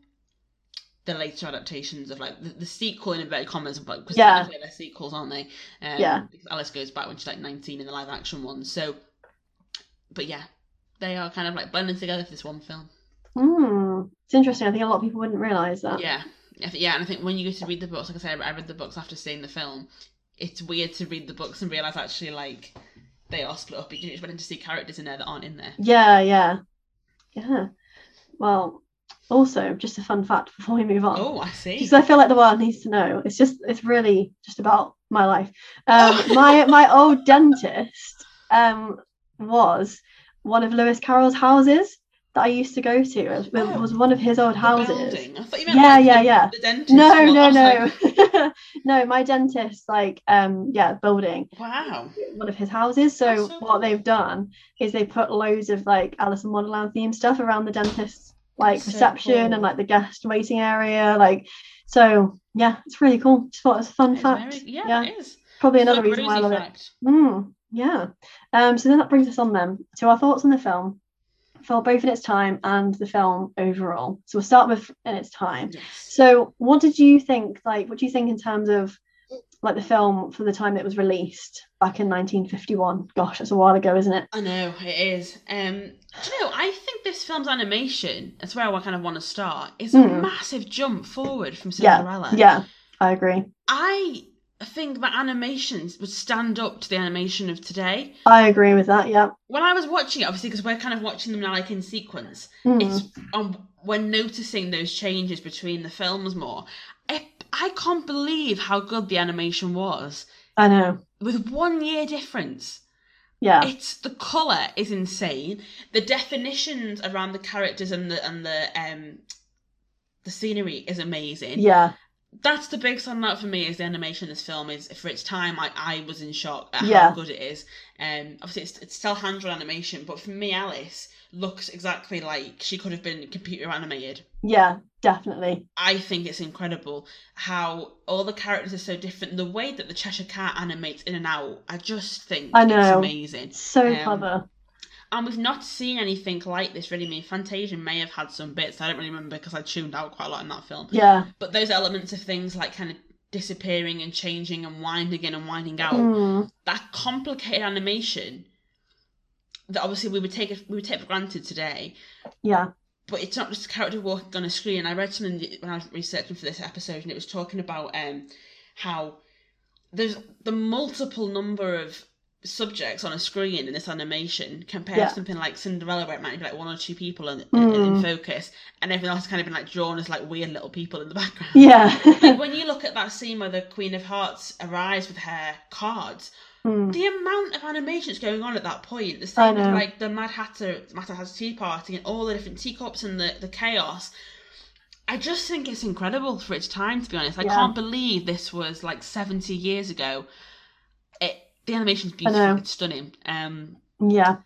the later adaptations of like the, the sequel in inverted commas, but because Yeah. they're sequels, aren't they? Um, Yeah. Because Alice goes back when she's like 19 in the live action one. So, but yeah, they are kind of like blending together for this one film. Mm, it's interesting i think a lot of people wouldn't realize that Yeah, yeah, and I think when you go to read the books, like I said, I read the books after seeing the film. It's weird to read the books and realize actually like they are split up. You just went to see characters in there that aren't in there. Yeah, yeah, yeah. Well, also, just a fun fact before we move on, Oh, I see. because I feel like the world needs to know. It's just, it's really just about my life. Um, [laughs] my my old dentist um was one of Lewis Carroll's houses that I used to go to. It was, it Oh. was one of his old houses. building. I thought you meant Yeah, yeah, yeah. The dentist. No, no, no, like, [laughs] [laughs] no. My dentist, like, um, yeah, building. wow. one of his houses. So so what they've done is they put loads of like Alice in Wonderland theme stuff around the dentist's like So reception cool. and like the guest waiting area. Like so yeah, it's really cool. Just thought it was a fun It's fact. very- yeah, yeah. it is. Probably Fun another reason why I love it. fact. Mm, yeah. Um so then that brings us on then to our thoughts on the film. For both in its time and the film overall. So we'll start with in its time. Yes. So what did you think like what do you think in terms of like the film for the time it was released back in 1951 gosh that's a while ago isn't it I know it is. Um, you know? I think this film's animation. That's where I kind of want to start. Is a Hmm. massive jump forward from Yeah, Cinderella. yeah i agree I think that animations would stand up to the animation of today. i agree with that yeah When I was watching it, obviously, because we're kind of watching them now, like in sequence. Mm. It's um, when noticing those changes between the films more. It, I can't believe how good the animation was I know. with one year difference. Yeah. It's the color is insane. The definitions around the characters and the and the um the scenery is amazing. Yeah. That's the big standout for me is the animation in this film is for its time I, I was in shock at Yeah. how good it is. Um obviously it's it's still hand drawn animation, but for me Alice looks exactly like she could have been computer animated. Yeah. Definitely. I think it's incredible how all the characters are so different. The way that the Cheshire Cat animates in and out, I just think I it's know. amazing. So Um, clever. And we've not seen anything like this really. I mean, Fantasia may have had some bits. I don't really remember because I tuned out quite a lot in that film. Yeah. But those elements of things like kind of disappearing and changing and winding in and winding out, Mm, that complicated animation that obviously we would take we would take for granted today. yeah. But it's not just a character walking on a screen. I read something when I was researching for this episode, and it was talking about um how there's the multiple number of subjects on a screen in this animation compared Yeah. to something like Cinderella where it might be like one or two people in, in, in Mm. focus and everything else has kind of been like drawn as like weird little people in the [laughs] background. Yeah. like when you look at that scene where the Queen of Hearts arrives with her cards, Mm, the amount of animations going on at that point, the same know. like the Mad Hatter, Mad Hatter's Tea Party, and all the different teacups and the, the chaos. I just think it's incredible for its time. To be honest, I Yeah. can't believe this was like seventy years ago. The animation's beautiful, it's stunning. Um, yeah.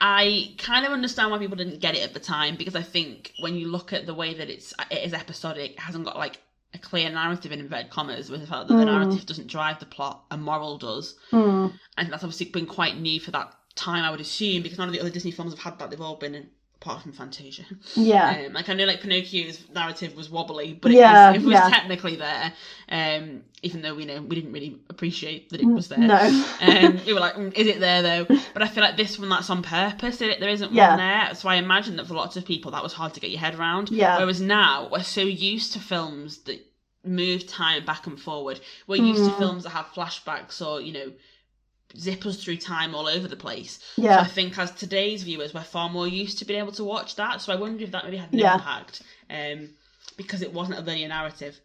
I kind of understand why people didn't get it at the time because I think when you look at the way that it's it is episodic, it hasn't got like a clear narrative in inverted commas, with the fact that the Mm. narrative doesn't drive the plot, a moral does Mm, and that's obviously been quite new for that time, I would assume, because none of the other Disney films have had that. They've all been in, apart from Fantasia. yeah. Um, like I know, like Pinocchio's narrative was wobbly, but it Yeah, was, it was yeah. technically there. Um, even though we know we didn't really appreciate that it was there. No. Um, we were like, [laughs] "Mm, is it there though? But I feel like this one that's on purpose. There there isn't Yeah. one there, so I imagine that for lots of people that was hard to get your head around. Yeah. Whereas now we're so used to films that move time back and forward. We're used to Mm. films that have flashbacks or you know zip us through time all over the place. So I think as today's viewers, we're far more used to being able to watch that. So I wonder if that maybe had an Yeah. impact um, because it wasn't a linear narrative.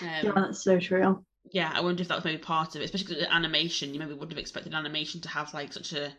Um, Yeah, that's so true. yeah, I wonder if that was maybe part of it, especially 'cause the animation. You maybe wouldn't have expected animation to have like such a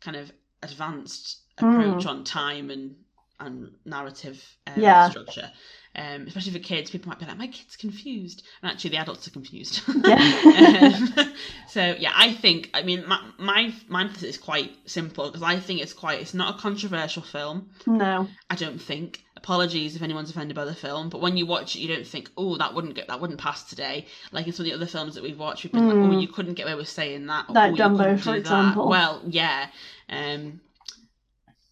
kind of advanced approach on time and and narrative um, Yeah. structure. Um, especially for kids, people might be like, "My kid's confused," and actually, the adults are confused. [laughs] Yeah. um, [laughs] so yeah, I think. I mean, my my my emphasis is quite simple because I think it's quite. It's not a controversial film. No. I don't think. Apologies if anyone's offended by the film, but when you watch it, you don't think, "Oh, that wouldn't get that wouldn't pass today." Like in some of the other films that we've watched, we've been like, "Oh, Mm. you couldn't get away with saying that." Or, Like "Oh, Dumbo, for example. That. Well, yeah. Um,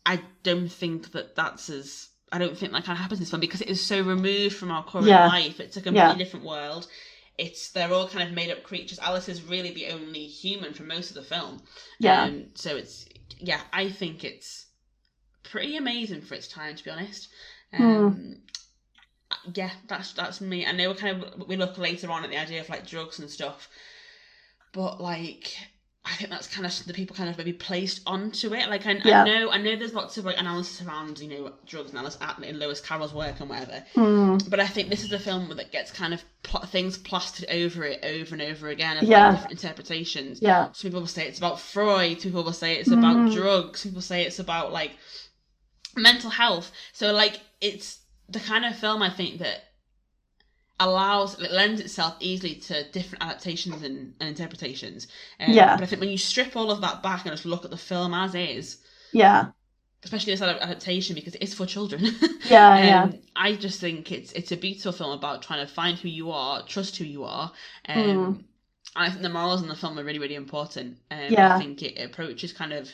I don't think that that's as. I don't think that kind of happens in this film because it is so removed from our current Yeah. life. It's a completely Yeah. different world. It's they're all kind of made up creatures. Alice is really the only human for most of the film. Yeah. Um, so it's yeah, I think it's pretty amazing for its time, to be honest. Hmm. Um, Yeah, that's that's me. I know we kind of we look later on at the idea of like drugs and stuff, but like I think that's kind of the people kind of maybe placed onto it. Like I, Yeah. I know I know there's lots of like analysis around you know drugs at in Lewis Carroll's work and whatever. Mm, But I think this is a film that gets kind of pl- things plastered over it over and over again Yeah. like different interpretations. yeah. Some people will say it's about Freud. Some people will say it's about Mhm. drugs. Some people say it's about like mental health. So like it's the kind of film I think that allows it lends itself easily to different adaptations and, and interpretations. Um, Yeah. But I think when you strip all of that back and just look at the film as is, Yeah. especially this ad- adaptation because it is for children. [laughs] Yeah. Yeah. Um, I just think it's it's a beautiful film about trying to find who you are, trust who you are. Um, Mm. and I think the morals in the film are really, really important. Um, Yeah. I think it approaches kind of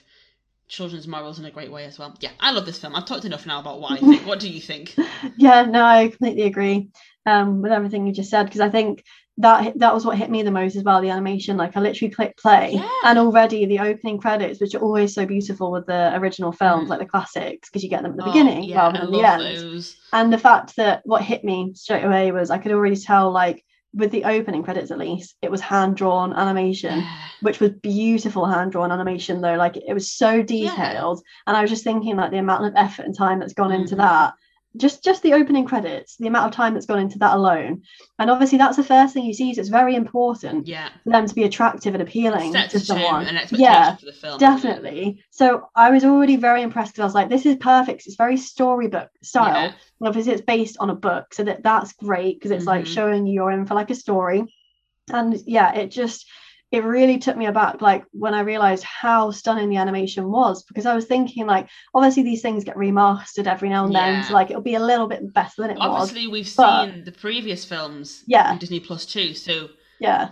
children's morals in a great way as well. Yeah, I love this film. I've talked enough now about what I think. [laughs] what do you think? yeah no i completely agree um with everything you just said because i think that that was what hit me the most as well the animation like i literally clicked play Yeah. and already the opening credits which are always so beautiful with the original films Mm. like the classics because you get them at the Oh, beginning yeah, rather than the end those. and the fact that what hit me straight away was i could already tell like with the opening credits at least it was hand drawn animation Yeah. which was beautiful hand drawn animation though like it was so detailed and i was just thinking like the amount of effort and time that's gone into Mhm. that just just the opening credits, the amount of time that's gone into that alone, and obviously that's the first thing you see. So it's very important Yeah. for them to be attractive and appealing Sets to someone. and expectation Yeah, for the film. definitely. So I was already very impressed. 'cause I was like, this is perfect It's very storybook style. Yeah. And obviously, it's based on a book, so that that's great because it's like Mhm. showing you you're in for like a story. And yeah, it just it really took me aback, like when I realized how stunning the animation was, because I was thinking like, obviously these things get remastered every now and then, so like it'll be a little bit better than it was. Obviously, we've but- seen the previous films Yeah. on Disney Plus too, so Yeah,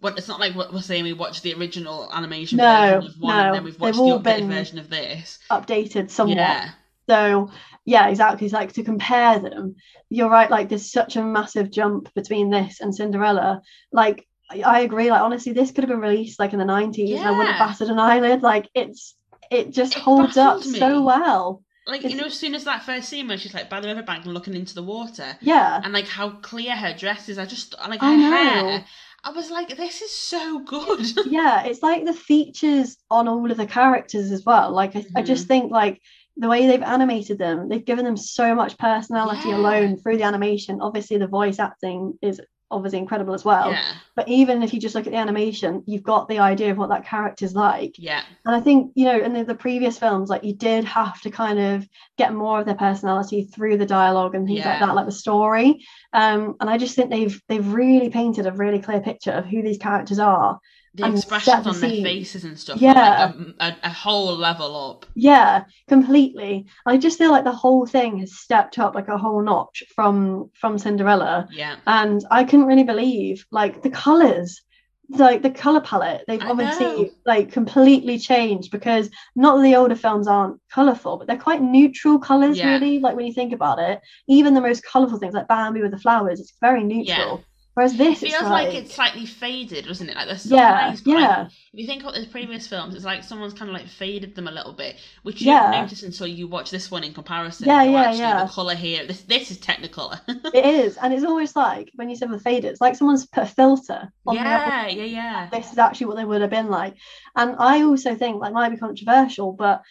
what it's not like what we're saying we watched the original animation No, version of one no, and then we've watched the updated been version of this. updated somewhat. Yeah. So yeah, exactly. It's like to compare them, you're right. Like there's such a massive jump between this and Cinderella. Like I, I agree. Like honestly, this could have been released like in the 90s, and I wouldn't have Yeah. batted an eyelid. Like it's it just It holds up baffled so well. Like you It's- know, as soon as that first scene where she's like by the riverbank and looking into the water, Yeah, and like how clear her dress is, I just like I her know. hair. I was like, this is so good. [laughs] yeah. It's like the features on all of the characters as well. Like I, I just mm-hmm. think like the way they've animated them, they've given them so much personality Yeah. alone through the animation. Obviously, the voice acting is obviously incredible as well. yeah, But even if you just look at the animation, you've got the idea of what that character's like. yeah, And I think, you know, in the, the previous films, like you did have to kind of get more of their personality through the dialogue and things like that, like the story. Um, and I just think they've they've really painted a really clear picture of who these characters are. The And expressions on their faces and stuff. Yeah. like a, a, a whole level up. Yeah, completely. I just feel like the whole thing has stepped up like a whole notch from from Cinderella. Yeah, and I couldn't really believe like the colors like the color palette they've I obviously know. like completely changed because not that the older films aren't colorful but they're quite neutral colors Yeah. really like when you think about it even the most colorful things like Bambi with the flowers it's very neutral whereas it this feels like, like, it's slightly faded, doesn't it? Like there's some yeah lines, but I- yeah if you think about the previous films, it's like someone's kind of like faded them a little bit, which you Yeah. don't notice until you watch this one in comparison. Yeah, yeah, actually, yeah. The color here, this this is technicolor. [laughs] it is and it's almost like when you said the fade it's like someone's put a filter on yeah, yeah, yeah. this is actually what they would have been like. And I also think that might be controversial, but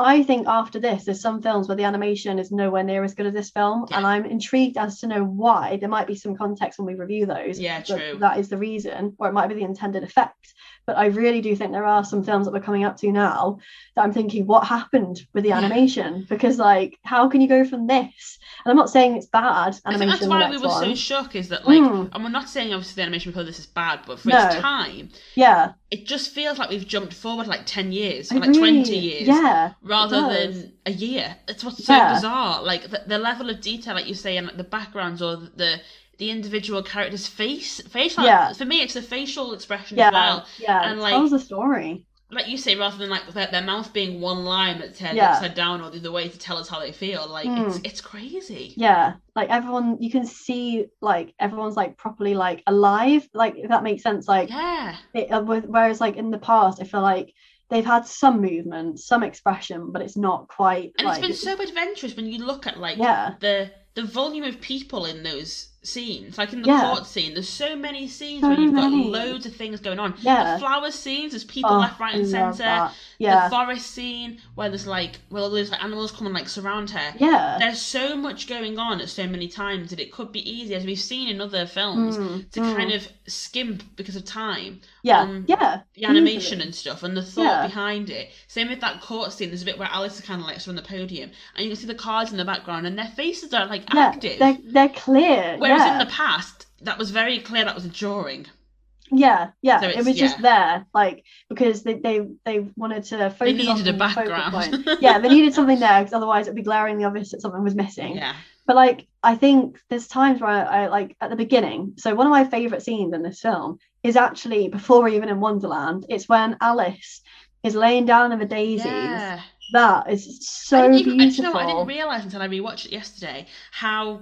I think after this, there's some films where the animation is nowhere near as good as this film, Yeah. and I'm intrigued as to know why. There might be some context when we review those. Yeah, true. That is the reason, or it might be the intended effect. But I really do think there are some films that we're coming up to now that I'm thinking, what happened with the animation? Because like, how can you go from this? And I'm not saying it's bad I animation. think that's why we were one. so shocked is that like, Mm. and we're not saying obviously the animation before this is bad, but for No. its time, Yeah, it just feels like we've jumped forward like ten years, like twenty years. Yeah, rather than a year. It's what's so Yeah. bizarre. Like the, the level of detail, like you say, and like the backgrounds or the the individual character's face, facial. Yeah. For me, it's the facial expression yeah, as well. yeah. and, it like, tells a story. Like you say, rather than like their, their mouth being one line that's turned Yeah. upside down or the other way to tell us how they feel. Like it's Mm. it's crazy. yeah like everyone you can see like everyone's like properly like alive like if that makes sense like Yeah. it, uh, with, whereas like in the past i feel like they've had some movement some expression but it's not quite And like it's been so adventurous when you look at like yeah the the volume of people in those scenes. Like in the Yeah. court scene, there's so many scenes So where you've many. got loads of things going on. Yeah. The flower scenes, there's people Oh, left, right, and centre. Yeah. The forest scene where there's like well there's like animals come and like surround her. yeah There's so much going on at so many times that it could be easy, as we've seen in other films, Mm, to mm. kind of skimp because of time yeah yeah the animation easily. and stuff and the thought Yeah. behind it. Same with that court scene. There's a bit where Alice kind of like on the podium, and you can see the cards in the background, and their faces are like yeah active. they're, they're clear Whereas yeah. in the past, that was very clear that was a drawing. yeah yeah So it was just there like because they they, they wanted to focus They on needed a background. yeah they needed something [laughs] there because otherwise it'd be glaringly obvious that something was missing yeah. But like I think there's times where I, I like at the beginning. So one of my favorite scenes in this film is actually before we're even in Wonderland. It's when Alice is laying down in the daisies. Yeah. That is so even, beautiful. you know I didn't realize until I rewatched it yesterday how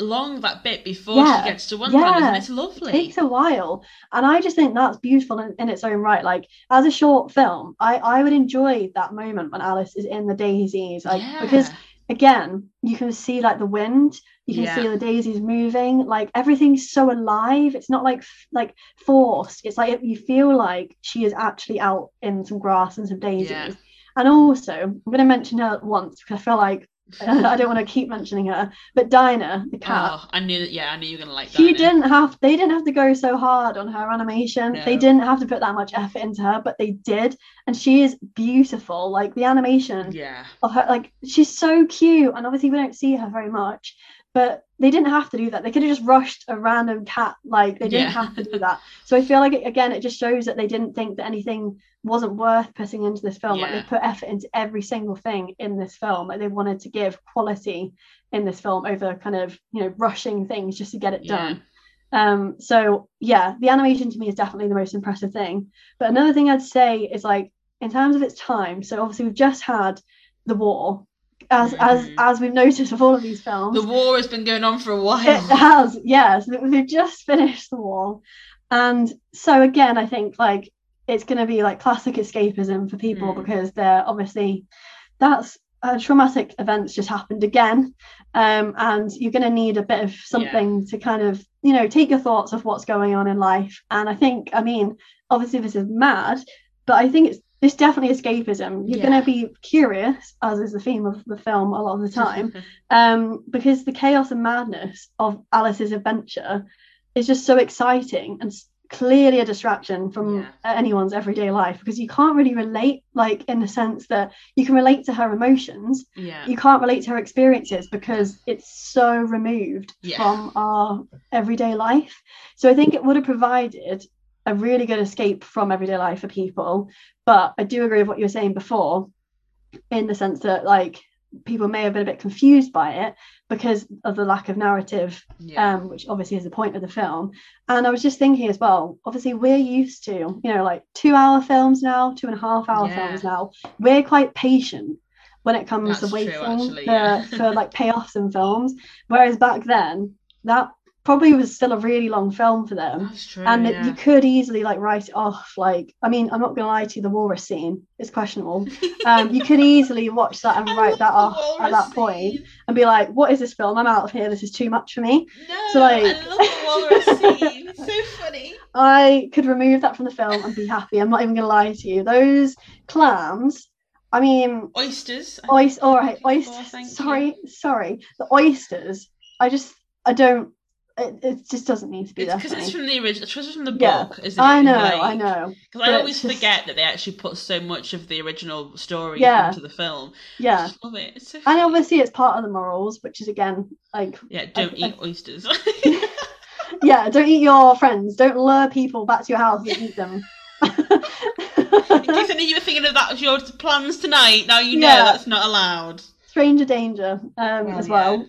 long that bit before Yeah, she gets to Wonderland is, yeah. and it's lovely. It takes a while and i just think that's beautiful in, in its own right like as a short film i i would enjoy that moment when alice is in the daisies like yeah. because again you can see like the wind you can Yeah. see the daisies moving like everything's so alive it's not like like forced it's like you feel like she is actually out in some grass and some daisies Yeah. and also i'm going to mention her once because i feel like [laughs] I don't want to keep mentioning her, but Dinah, the cat. Oh, I knew that. Yeah, I knew you were gonna like. She didn't have they didn't have to go so hard on her animation. They didn't have to put that much effort into her, but they did. And she is beautiful. Like the animation Yeah. of her like she's so cute. And obviously we don't see her very much, but they didn't have to do that. They could have just rushed a random cat. Like they didn't Yeah. have to do that. So I feel like it, again it just shows that they didn't think that anything wasn't worth putting into this film. Like they put effort into every single thing in this film. Like they wanted to give quality in this film over kind of, you know, rushing things just to get it Yeah. done. Um, so yeah, the animation to me is definitely the most impressive thing. But another thing I'd say is like in terms of its time, so obviously we've just had the war, as as Mhm. as we've noticed with all of these films. The war has been going on for a while. It has, yes. We've just finished the war. And so again, I think like it's gonna be like classic escapism for people Mm. because they're obviously that's uh, traumatic events just happened again. Um, and you're gonna need a bit of something to kind of, you know, take your thoughts of what's going on in life. And I think, I mean, obviously this is mad, but I think it's it's definitely escapism. You're Yeah. gonna be curious, as is the theme of the film a lot of the time [laughs] um, because the chaos and madness of Alice's adventure is just so exciting and clearly a distraction from Yeah. anyone's everyday life because you can't really relate, like in the sense that you can relate to her emotions, yeah. you can't relate to her experiences because it's so removed Yeah. from our everyday life. So I think it would have provided a really good escape from everyday life for people. But I do agree with what you were saying before, in the sense that like people may have been a bit confused by it because of the lack of narrative, yeah. um, which obviously is the point of the film. And I was just thinking as well, obviously we're used to, you know, like two hour films now, two and a half hour Yeah. films now. We're quite patient when it comes That's to true, waiting actually, for, for like payoffs in films. Whereas back then, that probably was still a really long film for them. That's true. And it- you could easily like write it off. Like, I mean, I'm not gonna lie to you, the walrus scene is questionable. Um, you could easily watch that and [laughs] write that off at that point and be like, "What is this film? I'm out of here. This is too much for me." No, So, like- I love the walrus [laughs] scene. It's so funny. I could remove that from the film and be happy. I'm not even gonna lie to you. Those clams. I mean, Oysters. oysters. All right, oysters. thank you. Sorry, sorry. The oysters. I just, I don't. It, it just doesn't need to be It's because for it's from the original. It's it's from the Yeah, book, isn't it? I know, Like- I know. Because I always just- forget that they actually put so much of the original story Yeah. into the film. I Yeah, just love it. It's so and obviously it's part of the morals, which is again like Yeah, don't I- eat oysters. [laughs] [laughs] yeah, don't eat your friends. Don't lure people back to your house and eat them. [laughs] In case any of you were thinking of that as your plans tonight, now you know Yeah. that's not allowed. Stranger danger um, Well, as well. yeah.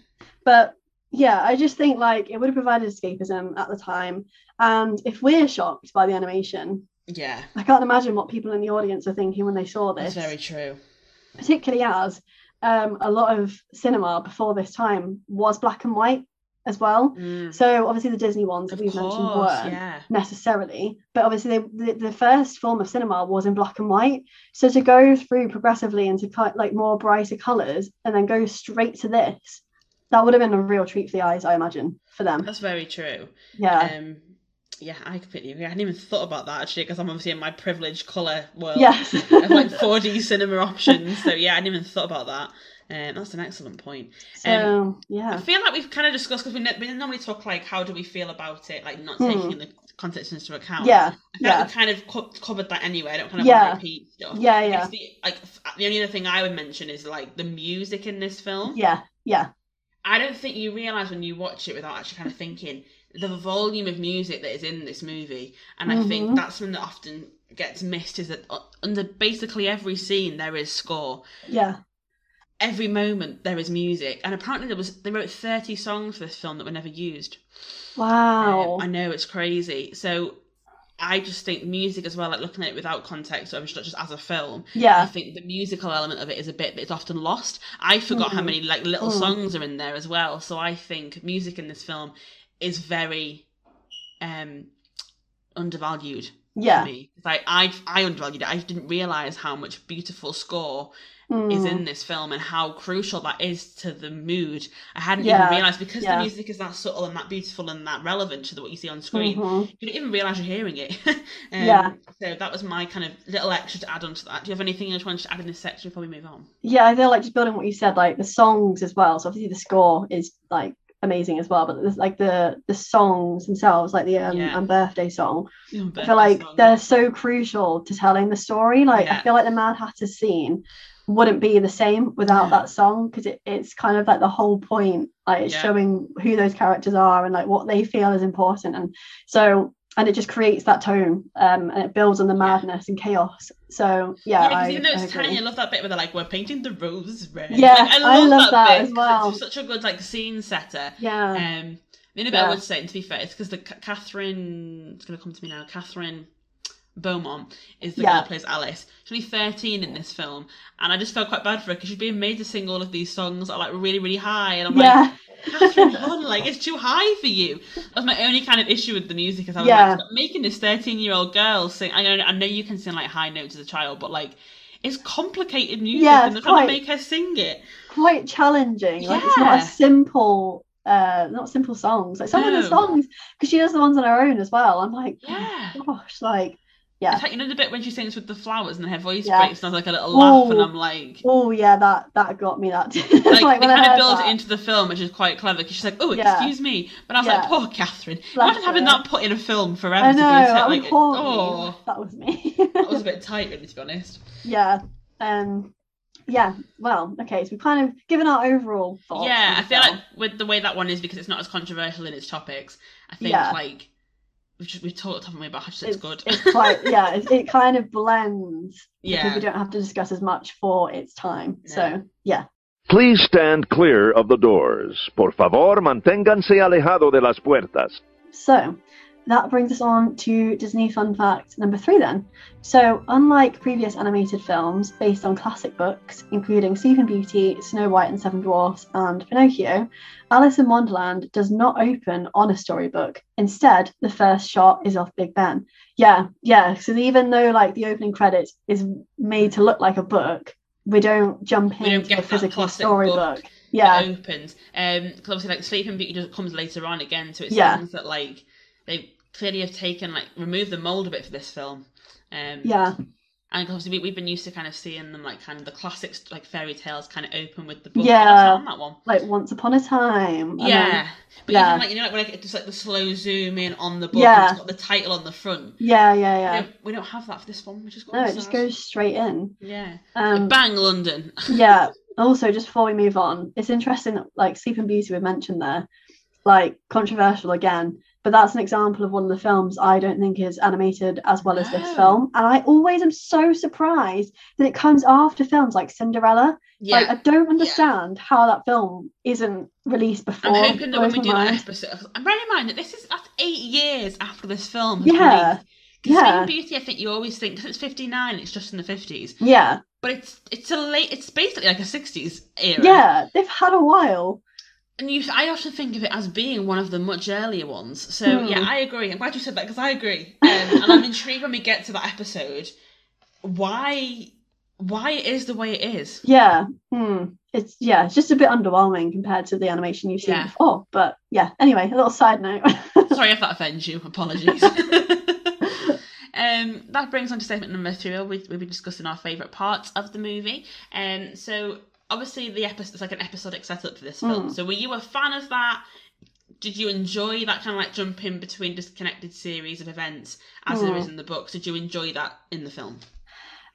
But yeah, I just think like it would have provided escapism at the time. And if we're shocked by the animation, Yeah, I can't imagine what people in the audience are thinking when they saw that's this. very true. Particularly as um, a lot of cinema before this time was black and white as well. Mm, So obviously the Disney ones that we've mentioned weren't. yeah. necessarily but obviously they, the, the first form of cinema was in black and white so to go through progressively into like more brighter colors and then go straight to this that would have been a real treat for the eyes i imagine for them That's very true. yeah Um, yeah, I completely agree. I hadn't even thought about that actually, because I'm obviously in my privileged colour world yes of like 4D cinema options. So yeah, I hadn't even thought about that. Um, that's an excellent point. so I yeah I feel like we've kind of discussed because we, ne- we normally talk like how do we feel about it, like not Hmm. taking the context into account. yeah I feel like yeah we kind of co- covered that anyway. I don't kind of Yeah. want to repeat stuff. yeah yeah The, like the only other thing I would mention is like the music in this film. yeah yeah I don't think you realise when you watch it without actually kind of thinking the volume of music that is in this movie, and I think Mhm. that's something that often gets missed is that uh, under basically every scene there is score. yeah Every moment there is music, and apparently there was they wrote thirty songs for this film that were never used. wow Um, I know it's crazy. So I just think music as well, like looking at it without context, or just as a film, Yeah. I think the musical element of it is a bit it's often lost. I forgot how Mm. many like little Mm. songs are in there as well. So I think music in this film is very um undervalued. Yeah. for me. Like I I undervalued it. I didn't realize how much beautiful score is Mm. in this film and how crucial that is to the mood. I hadn't Yeah, even realized because yeah. the music is that subtle and that beautiful and that relevant to what you see on screen. Mhm. You don't even realize you're hearing it. [laughs] um, Yeah. So that was my kind of little extra to add on to that. Do you have anything else you wanted to add in this section before we move on? Yeah, I feel like just building what you said, like the songs as well. So obviously the score is like amazing as well, but there's like the the songs themselves, like the um Yeah. and birthday song. Your I feel like song. they're so crucial to telling the story. Like Yeah. I feel like the Mad Hatter scene wouldn't be the same without that song because it, it's kind of like the whole point. Like it's Yeah. showing who those characters are and like what they feel is important. And so and it just creates that tone um and it builds on the Yeah. madness and chaos. So yeah, Yeah, because I, even though I it's tiny, agree. I love that bit where they're like, "We're painting the roses red." Yeah, [laughs] Like, I love that bit as well. It's such a good like scene setter. yeah. Um, the only bit I would say, and to be fair, it's because the Ca- Kathryn. It's going to come to me now. Kathryn Beaumont is the girl who plays Alice. She's only thirteen in this film, and I just felt quite bad for her because she's being made to sing all of these songs are like really, really high, and I'm like, yeah. Kathryn [laughs] Hahn, like it's too high for you. That's my only kind of issue with the music. Is I was Yeah. like, making this thirteen-year-old girl sing. I know, I know you can sing like high notes as a child, but like it's complicated music, Yeah, and they're it's trying to quite- make her sing it. quite challenging. Like it's not a simple, uh, not simple songs. Like some of the songs, because she does the ones on her own as well. I'm like, Yeah. oh, gosh, like, yeah. It's like you know the bit when she sings with the flowers and her voice Yeah. breaks and there's like a little laugh, and I'm like. Oh yeah, that that got me. That [laughs] Like, like they when I kind of build it into the film, which is quite clever because she's like, "Oh, Yeah. excuse me," but I was Yeah. like, "Poor Kathryn, Bless imagine having her. that put in a film forever." I to know. be set, that like, oh. That was me. [laughs] that was a [laughs] bit tight, really, to be honest. yeah. Um. Yeah. Well. Okay. So we've kind of given our overall thoughts. yeah, I feel like with the way that one is because it's not as controversial in its topics. I think like we've just, we've talked haven't we about how it's, good. It's quite [laughs] yeah. It, it kind of blends because yeah, we don't have to discuss as much for its time. So yeah. Please stand clear of the doors. Por favor, manténganse alejado de las puertas. So that brings us on to Disney fun fact number three then. So, unlike previous animated films based on classic books, including Sleeping Beauty, Snow White and Seven Dwarfs, and Pinocchio, Alice in Wonderland does not open on a storybook. Instead, the first shot is of Big Ben. Yeah, yeah. So even though like the opening credits is made to look like a book, we don't jump We don't into get a physical classic storybook. book Yeah, it opens. Um, 'cause obviously, like Sleeping Beauty just comes later on again, so it Yeah. seems that like they clearly have taken like removed the mold a bit for this film. Um, yeah, and obviously we, we've been used to kind of seeing them like kind of the classics like fairy tales kind of open with the book. Yeah. on that one. like Once Upon a Time. and then- Yeah, but yeah. even like you know like when like, just like the slow zoom in on the book, Yeah. and it's got the title on the front. yeah, yeah, We, yeah. don't, we don't have that for this one, which is No, quite it just goes straight in. Yeah, Um, bang London. [laughs] yeah. Also, just before we move on, it's interesting that like Sleeping Beauty we mentioned there, like controversial again, but that's an example of one of the films I don't think is animated as well as this oh. film, and I always am so surprised that it comes after films like Cinderella. yeah. Like I don't understand how that film isn't released before. I'm hoping that when we do that mind. episode, I'm bearing in mind that this is that's eight years after this film. Yeah, released. yeah. Sleeping Beauty, I think you always think because it's 59, it's just in the 50s, Yeah, but it's it's a late, it's basically like a 60s era. yeah, they've had a while. And you, I often think of it as being one of the much earlier ones. So Hmm. yeah, I agree. I'm glad you said that because I agree, um, and I'm intrigued when we get to that episode. Why, why it is the way it is? Yeah, hmm. it's yeah, it's just a bit underwhelming compared to the animation you've seen Yeah. before. But yeah, anyway, a little side note. [laughs] Sorry if that offends you. Apologies. [laughs] um, that brings on to statement number three. where We, we'll be discussing our favourite parts of the movie. Um, so obviously the episode is like an episodic setup for this film. Mm. So were you a fan of that? Did you enjoy that kind of like jumping between disconnected series of events as there Mm. is in the books? Did you enjoy that in the film?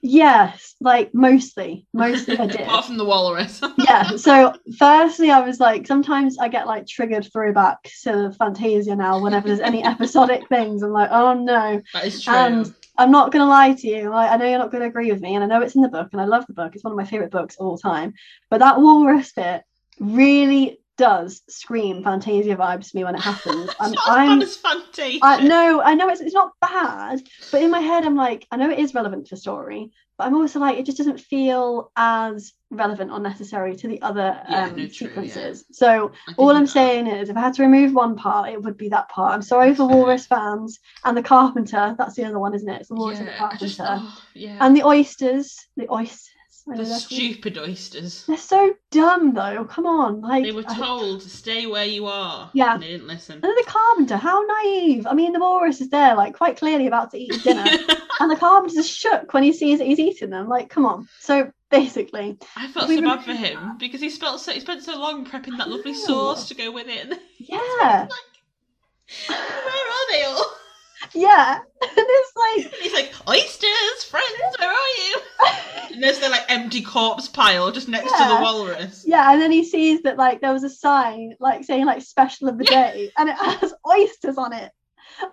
yes, like mostly, mostly I [laughs] did. Apart from the walrus. [laughs] yeah. So firstly, I was like, sometimes I get like triggered throwbacks to Fantasia now. Whenever there's any [laughs] episodic things, I'm like, oh no. that is true. And I'm not gonna lie to you. Like, I know you're not gonna agree with me, and I know it's in the book, and I love the book. It's one of my favorite books all time. But that walrus bit really does scream Fantasia vibes to me when it happens. [laughs] It's And not as I'm bad as Fantasia. I no, I know it's it's not bad, but in my head I'm like, I know it is relevant to the story, but I'm also like, it just doesn't feel as relevant or necessary to the other Yeah, um, no, true, yeah. sequences. So all I'm that. saying is, if I had to remove one part, it would be that part. I'm sorry That's for fair. Walrus fans and the Carpenter. That's the other one, isn't it? It's the Walrus and the Carpenter just, oh, yeah. and the oysters. The oysters. The stupid oysters. They're so dumb though. Come on, like They were I- told to stay where you are. Yeah. and They didn't listen. And then the carpenter, how naive! I mean, the walrus is there, like quite clearly about to eat his dinner, [laughs] and the carpenter's shook when he sees that he's eating them. Like, come on. So basically, I felt so bad for him because he spent so he spent so long prepping that lovely sauce to go with it. [laughs] Yeah, where are they all? Yeah. [laughs] and it's like, he's like, oysters, friends, where are you? [laughs] And there's the like empty corpse pile just next to the walrus. yeah, and then he sees that like there was a sign like saying like special of the day, and it [laughs] has oysters on it.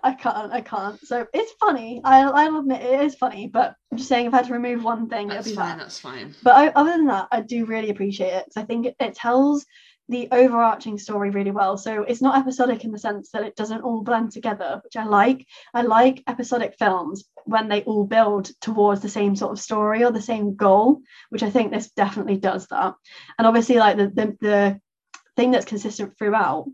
I can't, I can't. So it's funny. I, I'll admit it is funny, but I'm just saying if I had to remove one thing, That's it'd be fine. that. That's fine. But I, other than that, I do really appreciate it because I think it, it tells the overarching story really well. So it's not episodic in the sense that it doesn't all blend together, which I like. I like episodic films when they all build towards the same sort of story or the same goal, which I think this definitely does that. And obviously, like the the, the thing that's consistent throughout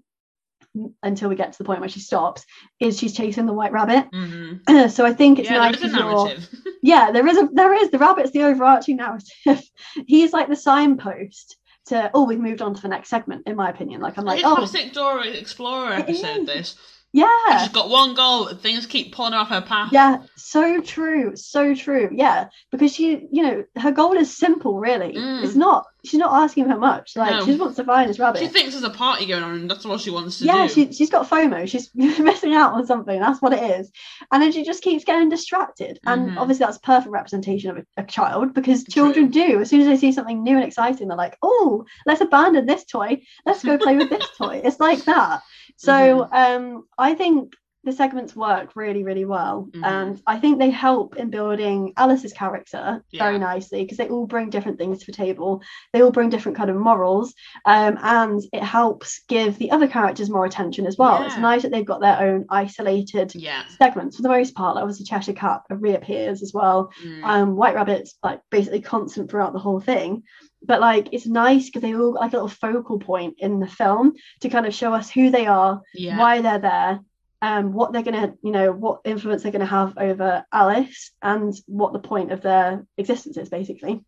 until we get to the point where she stops is she's chasing the white rabbit. [clears throat] hmm so I think it's Yeah, nice there is a narrative. yeah there is a there is the rabbit's the overarching narrative [laughs] he's like the signpost to oh we've moved on to the next segment in my opinion. Like i'm like it's oh. Classic Dora Explorer episode. This yeah she's got one goal. Things keep pulling her off her path. yeah so true so true yeah because she you know her goal is simple really Mm. it's not she's not asking her much like No. she just wants to find this rabbit She thinks there's a party going on, and that's all she wants to yeah, do. she, she's got FOMO. She's [laughs] missing out on something. That's what it is. And then she just keeps getting distracted. And Mhm. obviously, that's perfect representation of a, a child because children do. As soon as they see something new and exciting, they're like, oh, let's abandon this toy. Let's go play with this [laughs] toy. It's like that. So Mm-hmm. um, I think the segments work really, really well. Mhm. And I think they help in building Alice's character very nicely because they all bring different things to the table. They all bring different kind of morals um, and it helps give the other characters more attention as well. It's nice that they've got their own isolated yeah. segments for the most part. Like obviously, Cheshire Cat reappears as well. Mm. Um, White Rabbit's like basically constant throughout the whole thing. But like it's nice because they all got like a little focal point in the film to kind of show us who they are, yeah. why they're there, um, what they're gonna, you know, what influence they're gonna have over Alice, and what the point of their existence is, basically.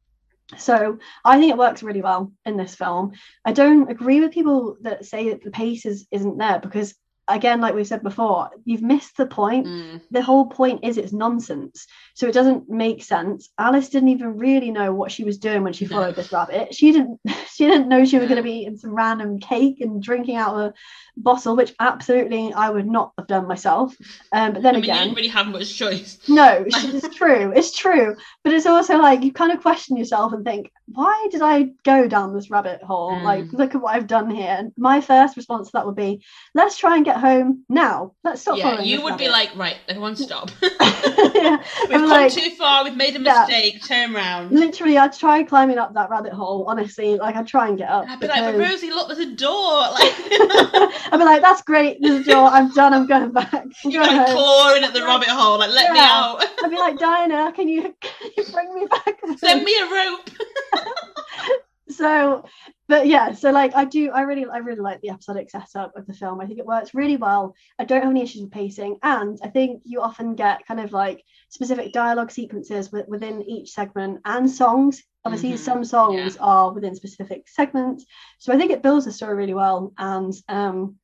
So I think it works really well in this film. I don't agree with people that say that the pace is, isn't there because again, like we said before, you've missed the point. Mm. The whole point is it's nonsense. So it doesn't make sense. Alice didn't even really know what she was doing when she No. followed this rabbit. She didn't [laughs] she didn't know she was No. going to be eating some random cake and drinking out of a bottle, which absolutely I would not have done myself. Um, but then I mean, you again, didn't really have much choice. no, [laughs] it's true. It's true. But it's also like you kind of question yourself and think, why did I go down this rabbit hole? Mm. Like, look at what I've done here. And my first response to that would be, let's try and get home now. Let's stop yeah, you would be like, right, everyone [laughs] stop. [laughs] Yeah, we've I'm come like, too far. We've made a Yeah. mistake. Turn round. literally, I'd try climbing up that rabbit hole. Honestly, like I'd try and get up. And I'd be like, but Rosie, look, there's a door. [laughs] Like, I'd be like, that's great. There's a door. I'm done. I'm going back. I'm you're going like home. clawing at the rabbit hole. Like, let me out. I'd be like, Diana, can you, can you bring me back? Send me a rope. So but yeah so like i do i really i really like the episodic setup of the film. I think it works really well. I don't have any issues with pacing. And i think you often get kind of like specific dialogue sequences wi- within each segment and songs. Obviously Mhm, some songs are within specific segments. So i think it builds the story really well and um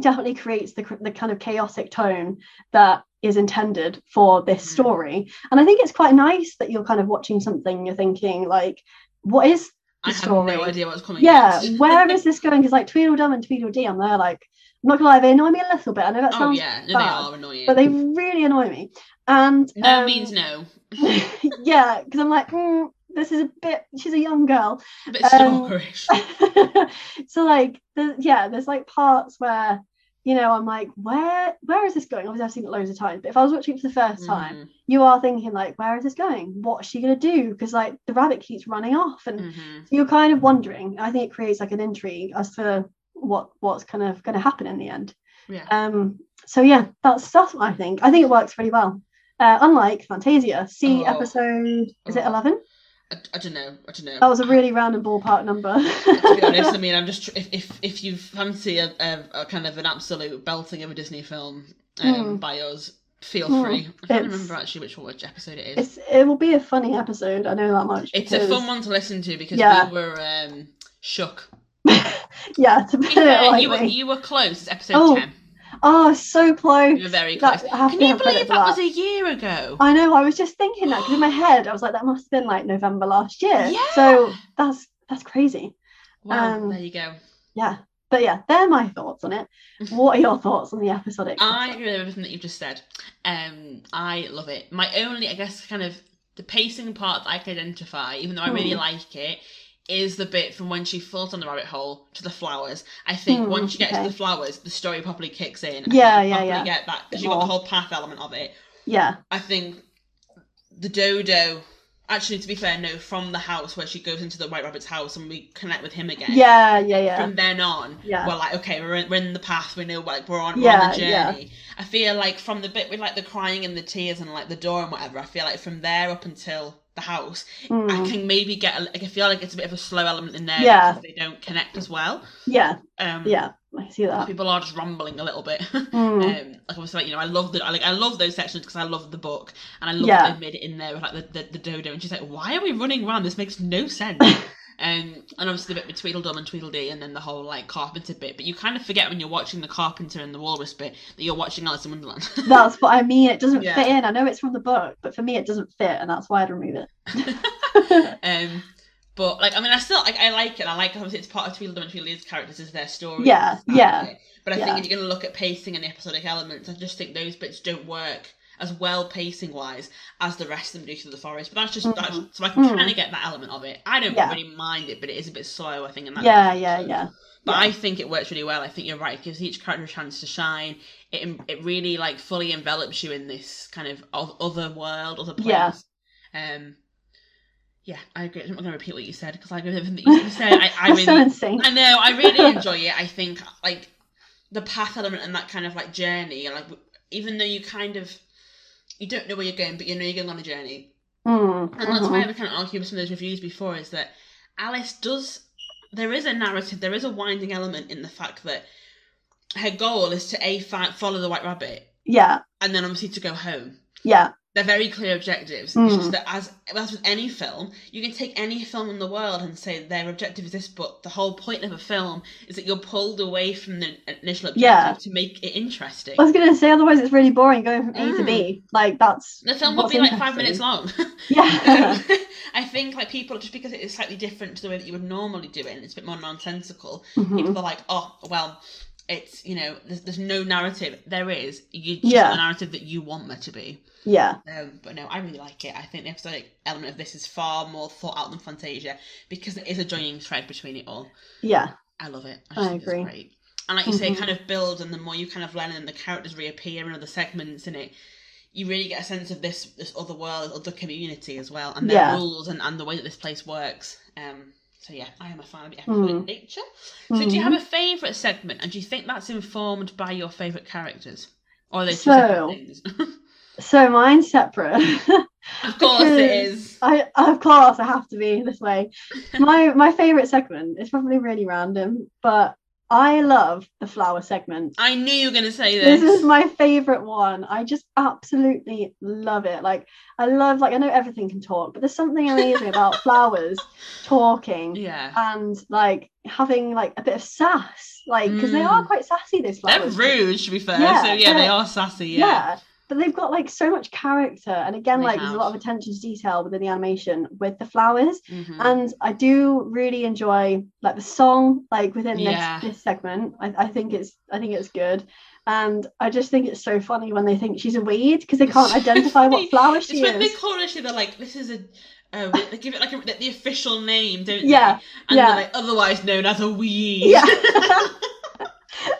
definitely creates the, the kind of chaotic tone that is intended for this Mhm. story. And i think it's quite nice that you're kind of watching something you're thinking like what is I have no idea what's coming. yeah, [laughs] where is this going? Because like Tweedledum and Tweedledee, I'm there like, I'm not gonna lie, they annoy me a little bit. I know that Oh sounds, yeah, no, they are annoying. but they really annoy me. And no um, means no. [laughs] yeah, because I'm like, mm, this is a bit. She's a young girl, A bit um, stalkerish. [laughs] so like, there's, yeah, there's like parts where. You know, I'm like, where where is this going? Obviously, I've seen it loads of times, but if I was watching it for the first time, Mhm, you are thinking like, where is this going? What's she gonna do? Because like the rabbit keeps running off, and mhm. you're kind of wondering. I think it creates like an intrigue as to what what's kind of going to happen in the end. Yeah. Um, so yeah, that's that's what I think. I think it works pretty well. Uh, unlike Fantasia, see Oh. episode is it Oh. eleven? I, I don't know. I don't know. That was a really random ballpark number. to be honest, I [laughs] mean, I'm just if if, if you fancy a, a, a kind of an absolute belting of a Disney film um, Hmm. by us, feel Hmm. free. I can't It's- remember actually which which episode it is. it's it will be a funny episode. I know that much. It's a fun one to listen to because Yeah. we were um, shook. [laughs] Yeah, to To be fair, you were you were close. It's episode Oh, ten. Oh, so close. You were very close. That- Can you believe for that was a year ago? I know. I was just thinking that because in my [gasps] head I was like, that must have been like November last year. Yeah. So that's that's crazy. Wow, um, there you go. Yeah. But yeah, they're my thoughts on it. [laughs] What are your thoughts on the episodic? I agree with everything that you've just said. Um, I love it. My only, I guess, kind of the pacing part that I can identify, even though I really Hmm. like it, is the bit from when she falls down the rabbit hole to the flowers. I think Hmm, once you get okay. to the flowers, the story properly kicks in. Yeah, you yeah, yeah. Get that because you've got the whole path element of it. Yeah. I think the dodo. Actually, to be fair, no. From the house where she goes into the White Rabbit's house and we connect with him again. Yeah, yeah, yeah. From then on, Yeah. we're like, okay, we're in, we're in the path. We know, like, we're on, we're Yeah, on the journey. yeah. I feel like from the bit with like the crying and the tears and like the door and whatever, I feel like from there up until the house, I Mm, can maybe get. A, like, I feel like it's a bit of a slow element in there Yeah. because they don't connect as well. yeah, Um, yeah. I see that. People are just rumbling a little bit. [laughs] Mm, Um, like I was like, you know, I love the I like I love those sections because I love the book and I love Yeah. that they made it in there with like the, the, the dodo and she's like, why are we running around? This makes no sense. [laughs] um, and obviously the bit with Tweedledum and Tweedledee and then the whole like Carpenter bit, but you kind of forget when you're watching the Carpenter and the Walrus bit that you're watching Alice in Wonderland. [laughs] that's what I mean. It doesn't Yeah. fit in. I know it's from the book, but for me it doesn't fit, and that's why I'd remove it. [laughs] [laughs] um, but like I mean, I still like I like it. I like obviously it's part of Tweedledum and Tweedledee's characters is their story. Yeah, It's part of yeah, it. But I yeah. think if you're going to look at pacing and the episodic elements, I just think those bits don't work as well pacing wise as the rest of them do through the forest. But that's just that's, Mhm. so I can Mhm. kind of get that element of it. I don't Yeah. really mind it, but it is a bit slow. I think in that. yeah, yeah, yeah. But yeah. I think it works really well. I think you're right. It gives each character a chance to shine. It it really like fully envelops you in this kind of other world, other place. Yeah. Um. Yeah, I agree. I'm not going to repeat what you said because I agree with everything that you said. I, [laughs] I That's so really, insane. I know. I really [laughs] enjoy it. I think like the path element and that kind of like journey, and like even though you kind of you don't know where you're going, but you know you're going on a journey, Mm, and that's why. I've kind of argued with some of those reviews before is that Alice does. There is a narrative, there is a winding element in the fact that her goal is to a follow the White Rabbit, Yeah, and then obviously to go home. yeah, They're very clear objectives. It's just Mm. that as as with any film, you can take any film in the world and say their objective is this, but the whole point of a film is that you're pulled away from the initial objective Yeah. to make it interesting. I was gonna say otherwise it's really boring going from A to B. Like that's The film will be like five minutes long. [laughs] Yeah, Um, [laughs] I think like people just because it is slightly different to the way that you would normally do it and it's a bit more nonsensical, Mhm. people are like, oh well, it's you know there's, there's no narrative. There is. You just Yeah. the narrative that you want there to be. yeah, Um, but no, I really like it. I think the episodic element of this is far more thought out than Fantasia because it is a joining thread between it all. yeah, I love it. I, I think agree. It's great. And like you say, it Mhm. kind of builds, and the more you kind of learn, and the characters reappear in other segments in it, you really get a sense of this this other world, other community as well, and their Yeah. rules and, and the way that this place works. Um, so yeah, I am a fan of the episodic Mm. nature. So do you Mhm. have a favourite segment, and do you think that's informed by your favourite characters, or are they So-? [laughs] So mine's separate. [laughs] of course it is. I of course I have to be this way. My my favorite segment is probably really random, but I love the flower segment. I knew you were going to say This this. is my favorite one. I just absolutely love it. Like I love like I know everything can talk, but there's something amazing [laughs] about flowers talking yeah. and like having like a bit of sass. Like because they are Mm. quite sassy those They're rude, to be fair. Yeah, so yeah, they are sassy. yeah. Yeah. But they've got like so much character and again They like there's a lot of attention to detail within the animation with the flowers Mhm. and i do really enjoy like the song like within Yeah. this this segment I, I think it's i think it's good and i just think it's so funny when they think she's a weed because they [laughs] can't identify what flower It's she when they call her, she, they're like, this is a. Uh, they give it like a, the official name, don't Yeah, they? And yeah. they're like, otherwise known as a weed. Yeah. [laughs] [laughs]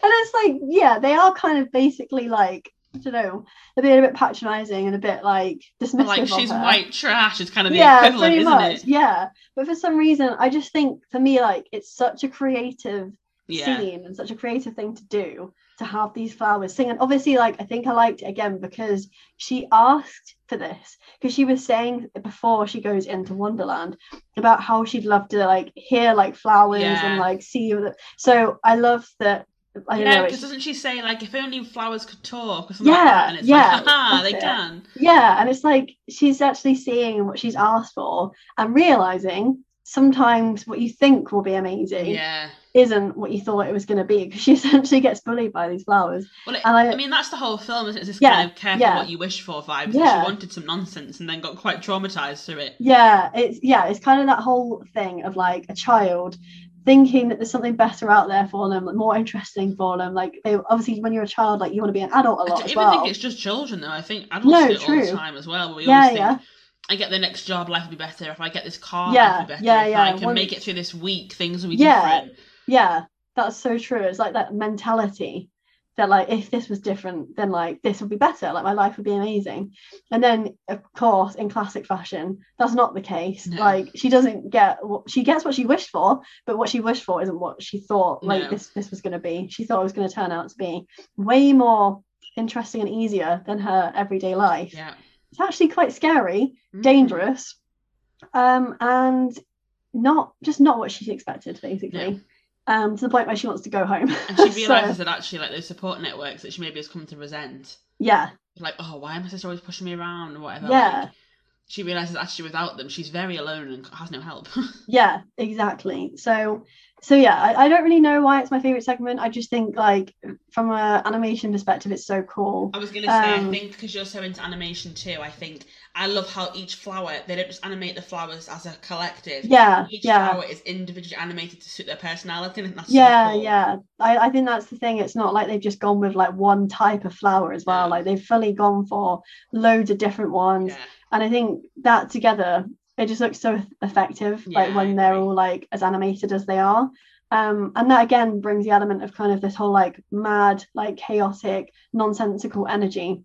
and it's like yeah they are kind of basically like i don't know they're being a bit patronizing and a bit like dismissive like she's white trash is kind of the yeah equivalent, isn't much it? yeah but for some reason i just think for me like it's such a creative Yeah. scene and such a creative thing to do to have these flowers sing. And obviously, like I think I liked it again because she asked for this because she was saying before she goes into Wonderland about how she'd love to like hear like flowers Yeah. and like see. So I love that. I don't yeah, because doesn't she say like if only flowers could talk or something like Yeah, that? And it's yeah, like, haha, they it. can. yeah, and it's like she's actually seeing what she's asked for and realizing sometimes what you think will be amazing Yeah. isn't what you thought it was going to be because she [laughs] essentially gets bullied by these flowers. Well, it, And I- I, mean, that's the whole film. Isn't it? It's this Yeah, kind of careful yeah. what you wish for vibe. Yeah. She wanted some nonsense and then got quite traumatized through it. Yeah, it's yeah, it's kind of that whole thing of like a child thinking that there's something better out there for them, like, more interesting for them. Like they obviously when you're a child, like you want to be an adult a I lot don't as even well. think it's just children, though. I think adults No, do it all the time as well. We Yeah, always think, yeah. I get the next job, life will be better. If I get this car, Yeah, life will be better. yeah, if yeah. I can make it through this week, things will be Yeah. different. Yeah, that's so true. It's like that mentality that like if this was different, then like this would be better. Like my life would be amazing. And then of course, in classic fashion, that's not the case. No. Like she doesn't get what she gets what she wished for, but what she wished for isn't what she thought like No. this this was going to be. She thought it was going to turn out to be way more interesting and easier than her everyday life. Yeah. It's actually quite scary, Mhm. dangerous, um, and not just not what she expected, basically. No. Um, to the point where she wants to go home. And she [laughs] So, realizes that actually, like those support networks that she maybe has come to resent, yeah, like, oh, why am my sister always pushing me around or whatever? Yeah. Like, she realizes actually without them, she's very alone and has no help. [laughs] yeah, exactly. So, so yeah, I, I don't really know why it's my favorite segment. I just think like from an animation perspective, it's so cool. I was gonna say, I Um, think because you're so into animation too, I think I love how each flower they don't just animate the flowers as a collective. Yeah, Each yeah. flower is individually animated to suit their personality, and that's so yeah cool. yeah I, I think that's the thing it's not like they've just gone with like one type of flower as well No. like they've fully gone for loads of different ones Yeah. and i think that together it just looks so effective Yeah, like when they're all like as animated as they are um and that again brings the element of kind of this whole like mad like chaotic nonsensical energy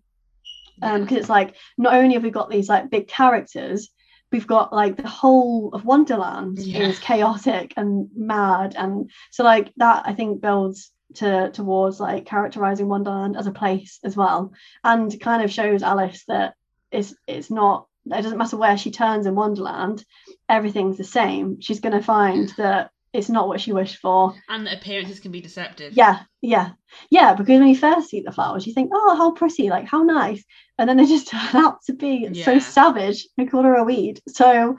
um because it's like not only have we got these like big characters we've got like the whole of wonderland Yeah. is [laughs] chaotic and mad. And so like that i think builds to towards like characterizing wonderland as a place as well. And kind of shows alice that it's it's not it doesn't matter where she turns in wonderland everything's the same. She's going to find that it's not what she wished for. And the appearances can be deceptive. yeah yeah. Yeah because when you first see the flowers you think oh how pretty like how nice. And then they just [laughs] turn out to be so savage they call her a weed. So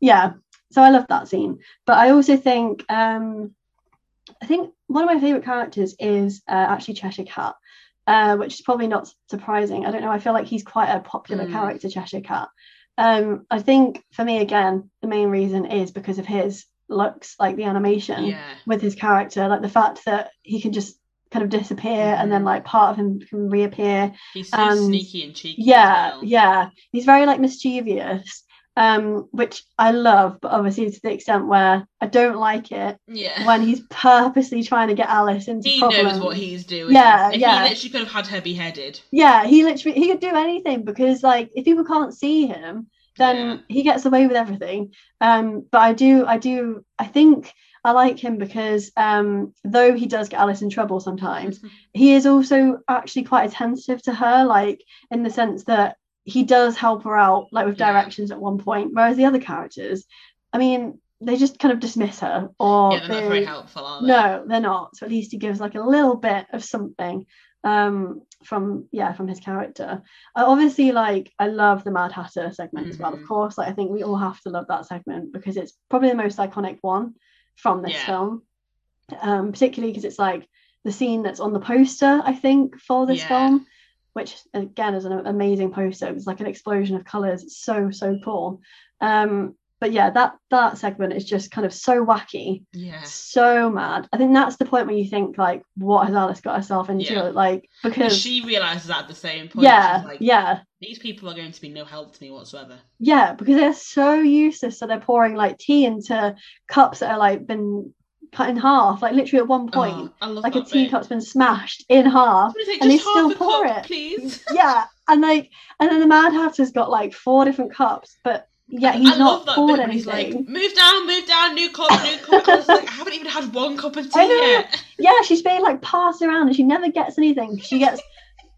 yeah. So i love that scene. But i also think um i think one of my favorite characters is uh, actually cheshire cat uh, which is probably not surprising. I don't know i feel like he's quite a popular Mm. character cheshire cat. Um i think for me again the main reason is because of his looks like the animation Yeah. with his character like the fact that he can just kind of disappear and then Mhm. like part of him can reappear He's so and- sneaky and cheeky. yeah well. yeah he's very like mischievous um which i love but obviously to the extent where i don't like it Yeah. when he's purposely trying to get alice into he problems knows what he's doing. Yeah, If yeah. He literally could have had her beheaded. yeah he literally he could do anything because like if people can't see him then Yeah. he gets away with everything um but i do i do i think i like him because um though he does get alice in trouble sometimes he is also actually quite attentive to her like in the sense that he does help her out like with Yeah. directions at one point whereas the other characters i mean they just kind of dismiss her or yeah, they're not very helpful, are they? no they're not so at least he gives like a little bit of something um from yeah from his character I obviously like i love the mad hatter segment as well of Mhm. course like i think we all have to love that segment because it's probably the most iconic one from this Yeah. film um particularly because it's like the scene that's on the poster i think for this Yeah. film which again is an amazing poster it's like an explosion of colors it's so so cool um but yeah that that segment is just kind of so wacky Yeah. so mad. I think that's the point where you think like, what has Alice got herself into? Yeah. Like Because she realizes that at the same point. yeah, like, yeah, these people are going to be no help to me whatsoever. yeah, because they're so useless. So they're pouring like tea into cups that are like been cut in half. Like literally at one oh, point, Oh, like a teacup's been smashed in half. And they still pour cup, it." please. [laughs] yeah, and like and then the Mad Hatter's got like four different cups, but yeah, he's I not love poured when he's anything. like, move down, move down, new cup, new cup. I like, I haven't even had one cup of [laughs] tea yet. Yeah, she's being like passed around and she never gets anything. She gets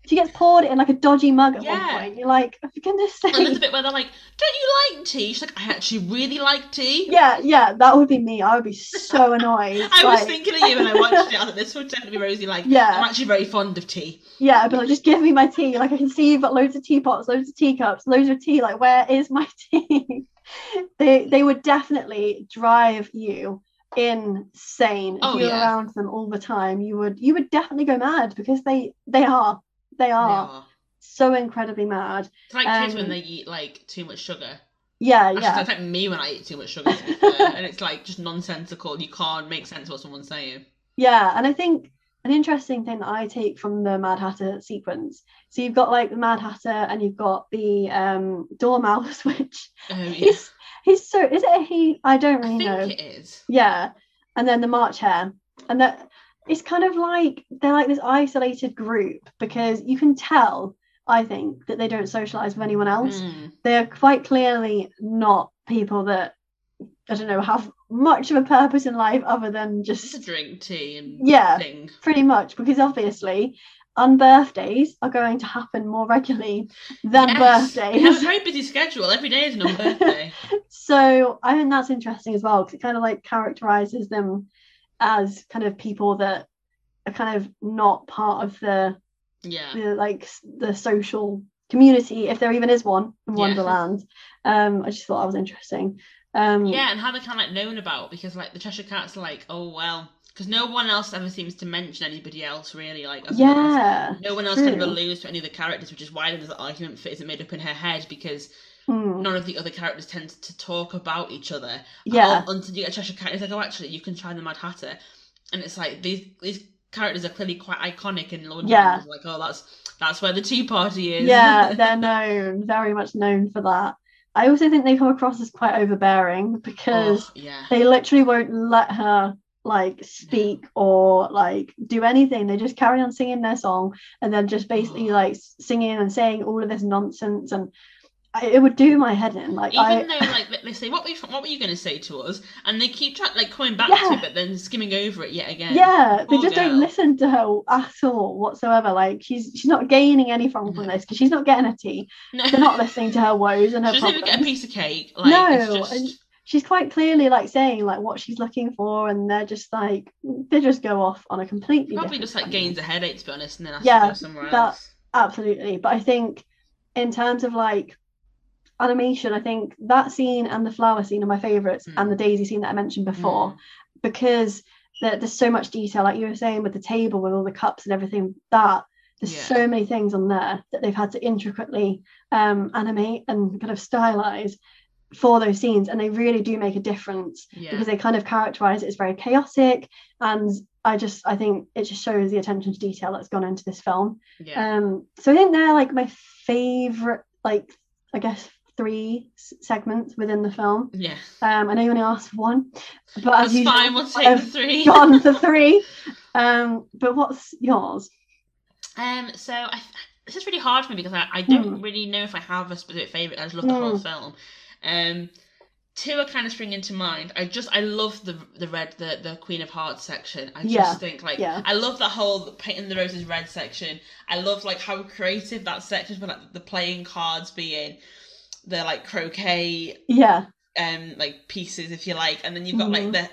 she gets poured in like a dodgy mug at Yeah. one point. You're like, oh, for goodness And there's a sake. bit where they're like, don't you like tea? She's like, I actually really like tea. Yeah, yeah, that would be me. I would be so [laughs] annoyed. I was thinking of you when I watched it. I thought this would definitely be Rosie like, Yeah. I'm actually very fond of tea. Yeah, but like, just give me my tea. Like I can see you've got loads of teapots, loads of teacups, loads of tea. Like where is my [laughs] tea? they they would definitely drive you insane if Oh, you're yeah. around them all the time. You would you would definitely go mad because they they are they They are are. so incredibly mad. It's like kids when Um, they eat like too much sugar. Yeah, Actually, yeah. it's like me when I eat too much sugar, to fair. and it's like just nonsensical. You can't make sense of what someone's saying. Yeah, and I think an interesting thing that I take from the Mad Hatter sequence. So you've got like the Mad Hatter and you've got the um Dormouse, [laughs] which Oh yeah, he's he's so is it a he? I don't I really think know. it is. Yeah, and then the March Hare, and that it's kind of like they're like this isolated group because you can tell. I think that they don't socialize with anyone else. Mm. They're quite clearly not people that I don't know have much of a purpose in life other than Just drink tea and Yeah. sing. pretty much because obviously unbirthdays are going to happen more regularly than Yes, They have a very busy schedule. Every day is an [laughs] unbirthday. so i think that's interesting as well because it kind of like characterizes them as kind of people that are kind of not part of the, yeah. the like the social community if there even is one in Yeah. wonderland um i just thought that was interesting um Yeah, and how they're kind of like known about because like the Cheshire Cats are like, oh well, because no one else ever seems to mention anybody else really. Like, yeah no one else kind of alludes to any of the characters, which is why there's an argument for is it made up in her head because Hmm. none of the other characters tend to talk about each other. yeah Un- until you get a Cheshire Cat, it's like, oh, actually, you can try the Mad Hatter, and it's like these these characters are clearly quite iconic in London. Yeah. Like, oh, that's that's where the Tea Party is. yeah [laughs] they're known very much known for that i also think they come across as quite overbearing because Oh, yeah. they literally won't let her like speak or like do anything they just carry on singing their song and then just basically Oh. like singing and saying all of this nonsense and it would do my head in like Even i though, like, they- say, "What were you, what were you going to say to us?" and they keep trying, like, coming back Yeah. to it, but then skimming over it yet again. yeah they just girl. don't listen to her at all whatsoever like she's she's not gaining anything from No. this because she's not getting a tea No. they're not listening to her woes and her She doesn't even problems get a piece of cake. Like, No, it's just... and- she's quite clearly like saying like what she's looking for and they're just like they just go off on a completely probably just like gains a headache, to be honest, and then has Yeah, to go somewhere that- else. absolutely but i think in terms of like animation i think that scene and the flower scene are my favorites Mm. and the daisy scene that i mentioned before Mm. because there, there's so much detail like you were saying with the table with all the cups and everything that there's Yeah. so many things on there that they've had to intricately um, animate and kind of stylize for those scenes and they really do make a difference Yeah. because they kind of characterize it as very chaotic and i just i think it just shows the attention to detail that's gone into this film yeah. um so i think they're like my favorite like i guess three segments within the film yeah. um i know you only asked for one but as That's usual, fine. We'll take the three. [laughs] gone for three um but what's yours Um, so I, this is really hard for me because I, I don't Hmm. really know if I have a specific favorite. I just love the whole Hmm. film. Um, two are kind of spring into mind. I just I love the the red the the Queen of Hearts section. I just Yeah, think like yeah. I love the whole painting the roses red section. I love like how creative that section is, but like the playing cards being the like croquet yeah um like pieces if you like, and then you've got like Mhm. the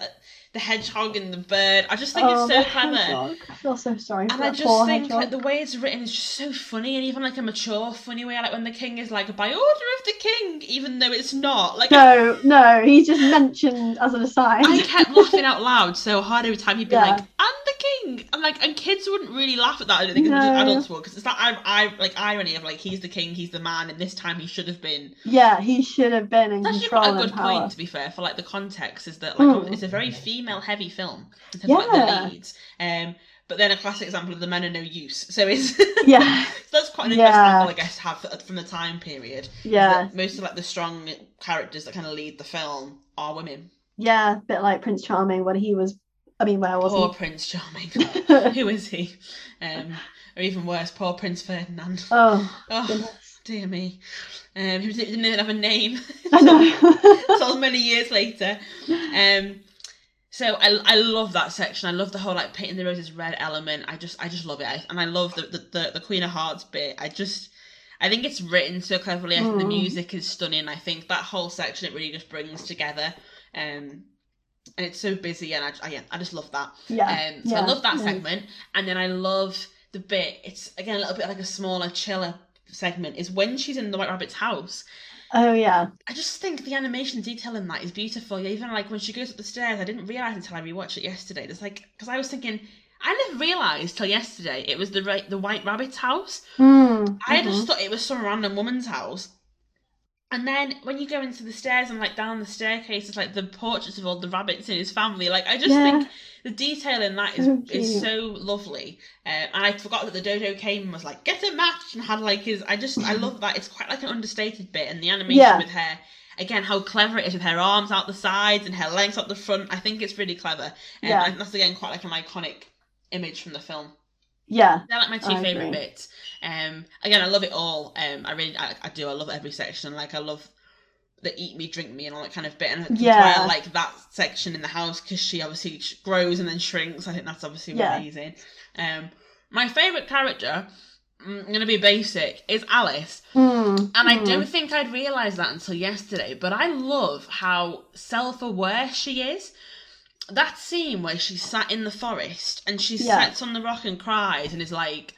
the hedgehog and the bird. I just think oh, it's so clever. hedgehog. i feel so sorry for And I just think hedgehog. like the way it's written is just so funny, and even like a mature funny way, like when the king is like by order of the king, even though it's not. Like no no he's just mentioned as an aside I kept laughing out loud so hard every time he'd be Yeah. like, "And the king," and like, and kids wouldn't really laugh at that. I don't think No. adults would, because it's that I, I like irony of like he's the king, he's the man, and this time he should have been. yeah he should have been in actually control quite a and good point, to be fair, for like the context is that like Mm. it's a very female-heavy film in terms of like Yeah. the leads. Um, but then a classic example of the men are no use. So it's [laughs] yeah So that's quite an Yeah. interesting angle, I guess, to have from the time period. yeah most of like the strong characters that kind of lead the film are women. yeah a bit like prince charming when he was i mean where was Poor he Prince Charming. [laughs] [laughs] Who is he? Um, or even worse, poor Prince Ferdinand. oh Oh, goodness dear me, um, who didn't even have a name. I know. so many years later. Um, so I, I love that section. I love the whole like painting the roses red element. I just I just love it, I, and I love the, the the the Queen of Hearts bit. I just I think it's written so cleverly. I think the Mm. music is stunning. I think that whole section it really just brings together. Um, and it's so busy, and I, I yeah I just love that. yeah. Um, so yeah, I love that segment, and then I love the bit. It's again a little bit like a smaller, chiller segment. Is when she's in the White Rabbit's house. Oh yeah. I just think the animation detail in that is beautiful. Even like when she goes up the stairs, I didn't realize until I rewatched it yesterday. There's like because I was thinking I never realized till yesterday it was the right the White Rabbit's house. Mm, I mhm. just thought it was some random woman's house. And then when you go into the stairs and like down the staircase, it's like the portraits of all the rabbits in his family. Like I just Yeah. think the detail in that is So is so lovely. Uh, and I forgot that the dodo came and was like, "Get a match," and had like his. I just I love that. It's quite like an understated bit, and the animation Yeah. with her. Again, how clever it is with her arms out the sides and her legs out the front. I think it's really clever. And Yeah. I that's again quite like an iconic image from the film. Yeah. They're like my two I favorite agree. bits. Um, again, I love it all. Um, I really, I, I do. I love every section. Like, I love the eat me, drink me, and all that kind of bit. And Yeah. I like that section in the house because she obviously grows and then shrinks. I think that's obviously Yeah. amazing. Um, my favorite character, mm, I'm gonna be basic, is Alice. Mm, And I mm. don't think I'd realised that until yesterday, but I love how self aware she is. That scene where she's sat in the forest and she Yeah. sits on the rock and cries and is like,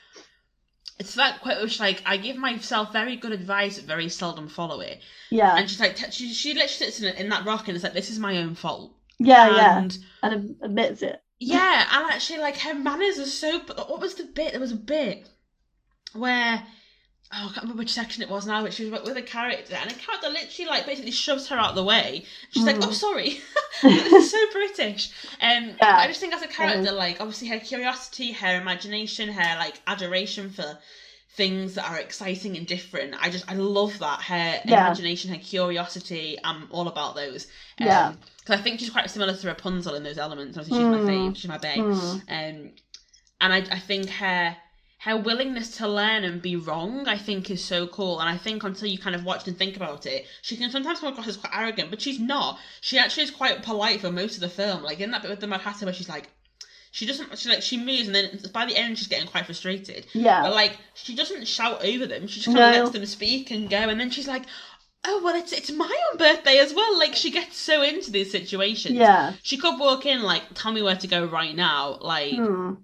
it's that quote which like I give myself very good advice, but very seldom follow it. Yeah. And she's like, t- she she literally sits in, in that rock and is like, this is my own fault. Yeah. Yeah. and And admits it. yeah, and actually, like her manners are so. What was the bit? There was a bit where oh, I can't remember which section it was now, but she was with a character, and a character literally like basically shoves her out of the way. She's like, Mhm. "Oh, sorry, [laughs] [laughs] this is so British." Um, Yeah. I just think as a character, like obviously her curiosity, her imagination, her like adoration for things that are exciting and different. I just I love that her Yeah. imagination, her curiosity. I'm all about those. Um, Yeah. because I think she's quite similar to Rapunzel in those elements. Obviously, she's my Mm. fave, she's my bae. Mm. Um, and I, I think her her willingness to learn and be wrong, I think, is so cool. And I think until you kind of watch and think about it, she can sometimes come across as quite arrogant, but she's not. She actually is quite polite for most of the film. Like in that bit with the Mad Hatter, where she's like, she doesn't, she like she moves, and then by the end she's getting quite frustrated. Yeah. But like she doesn't shout over them. She just kind of No. lets them speak and go, and then she's like. Oh well, it's it's my own birthday as well. Like she gets so into these situations. Yeah. She could walk in like, tell me where to go right now. Like Mm.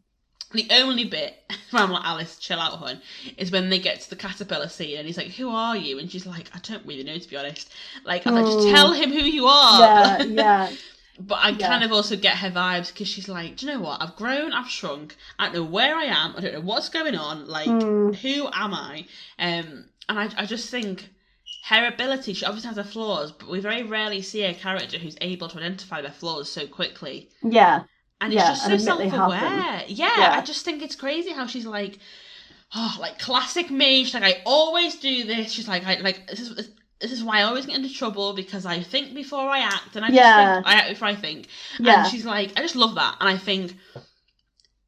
The only bit where I'm like, Alice, chill out, hun, is when they get to the caterpillar scene and he's like, Who are you? And she's like, I don't really know to be honest. Like I was like, just Mm. tell him who you are. Yeah. [laughs] Yeah. but I Yeah. kind of also get her vibes because she's like, Do you know what? I've grown, I've shrunk, I don't know where I am, I don't know what's going on, like Mm. who am I? Um and I I just think her ability, she obviously has her flaws, but we very rarely see a character who's able to identify their flaws so quickly. Yeah. And Yeah, it's just and so self-aware. Yeah, Yeah. I just think it's crazy how she's like, oh, like classic me. She's like, I always do this. She's like, I like this is this is why I always get into trouble because I think before I act, and I just Yeah. think I act before I think. Yeah. And she's like, I just love that, and I think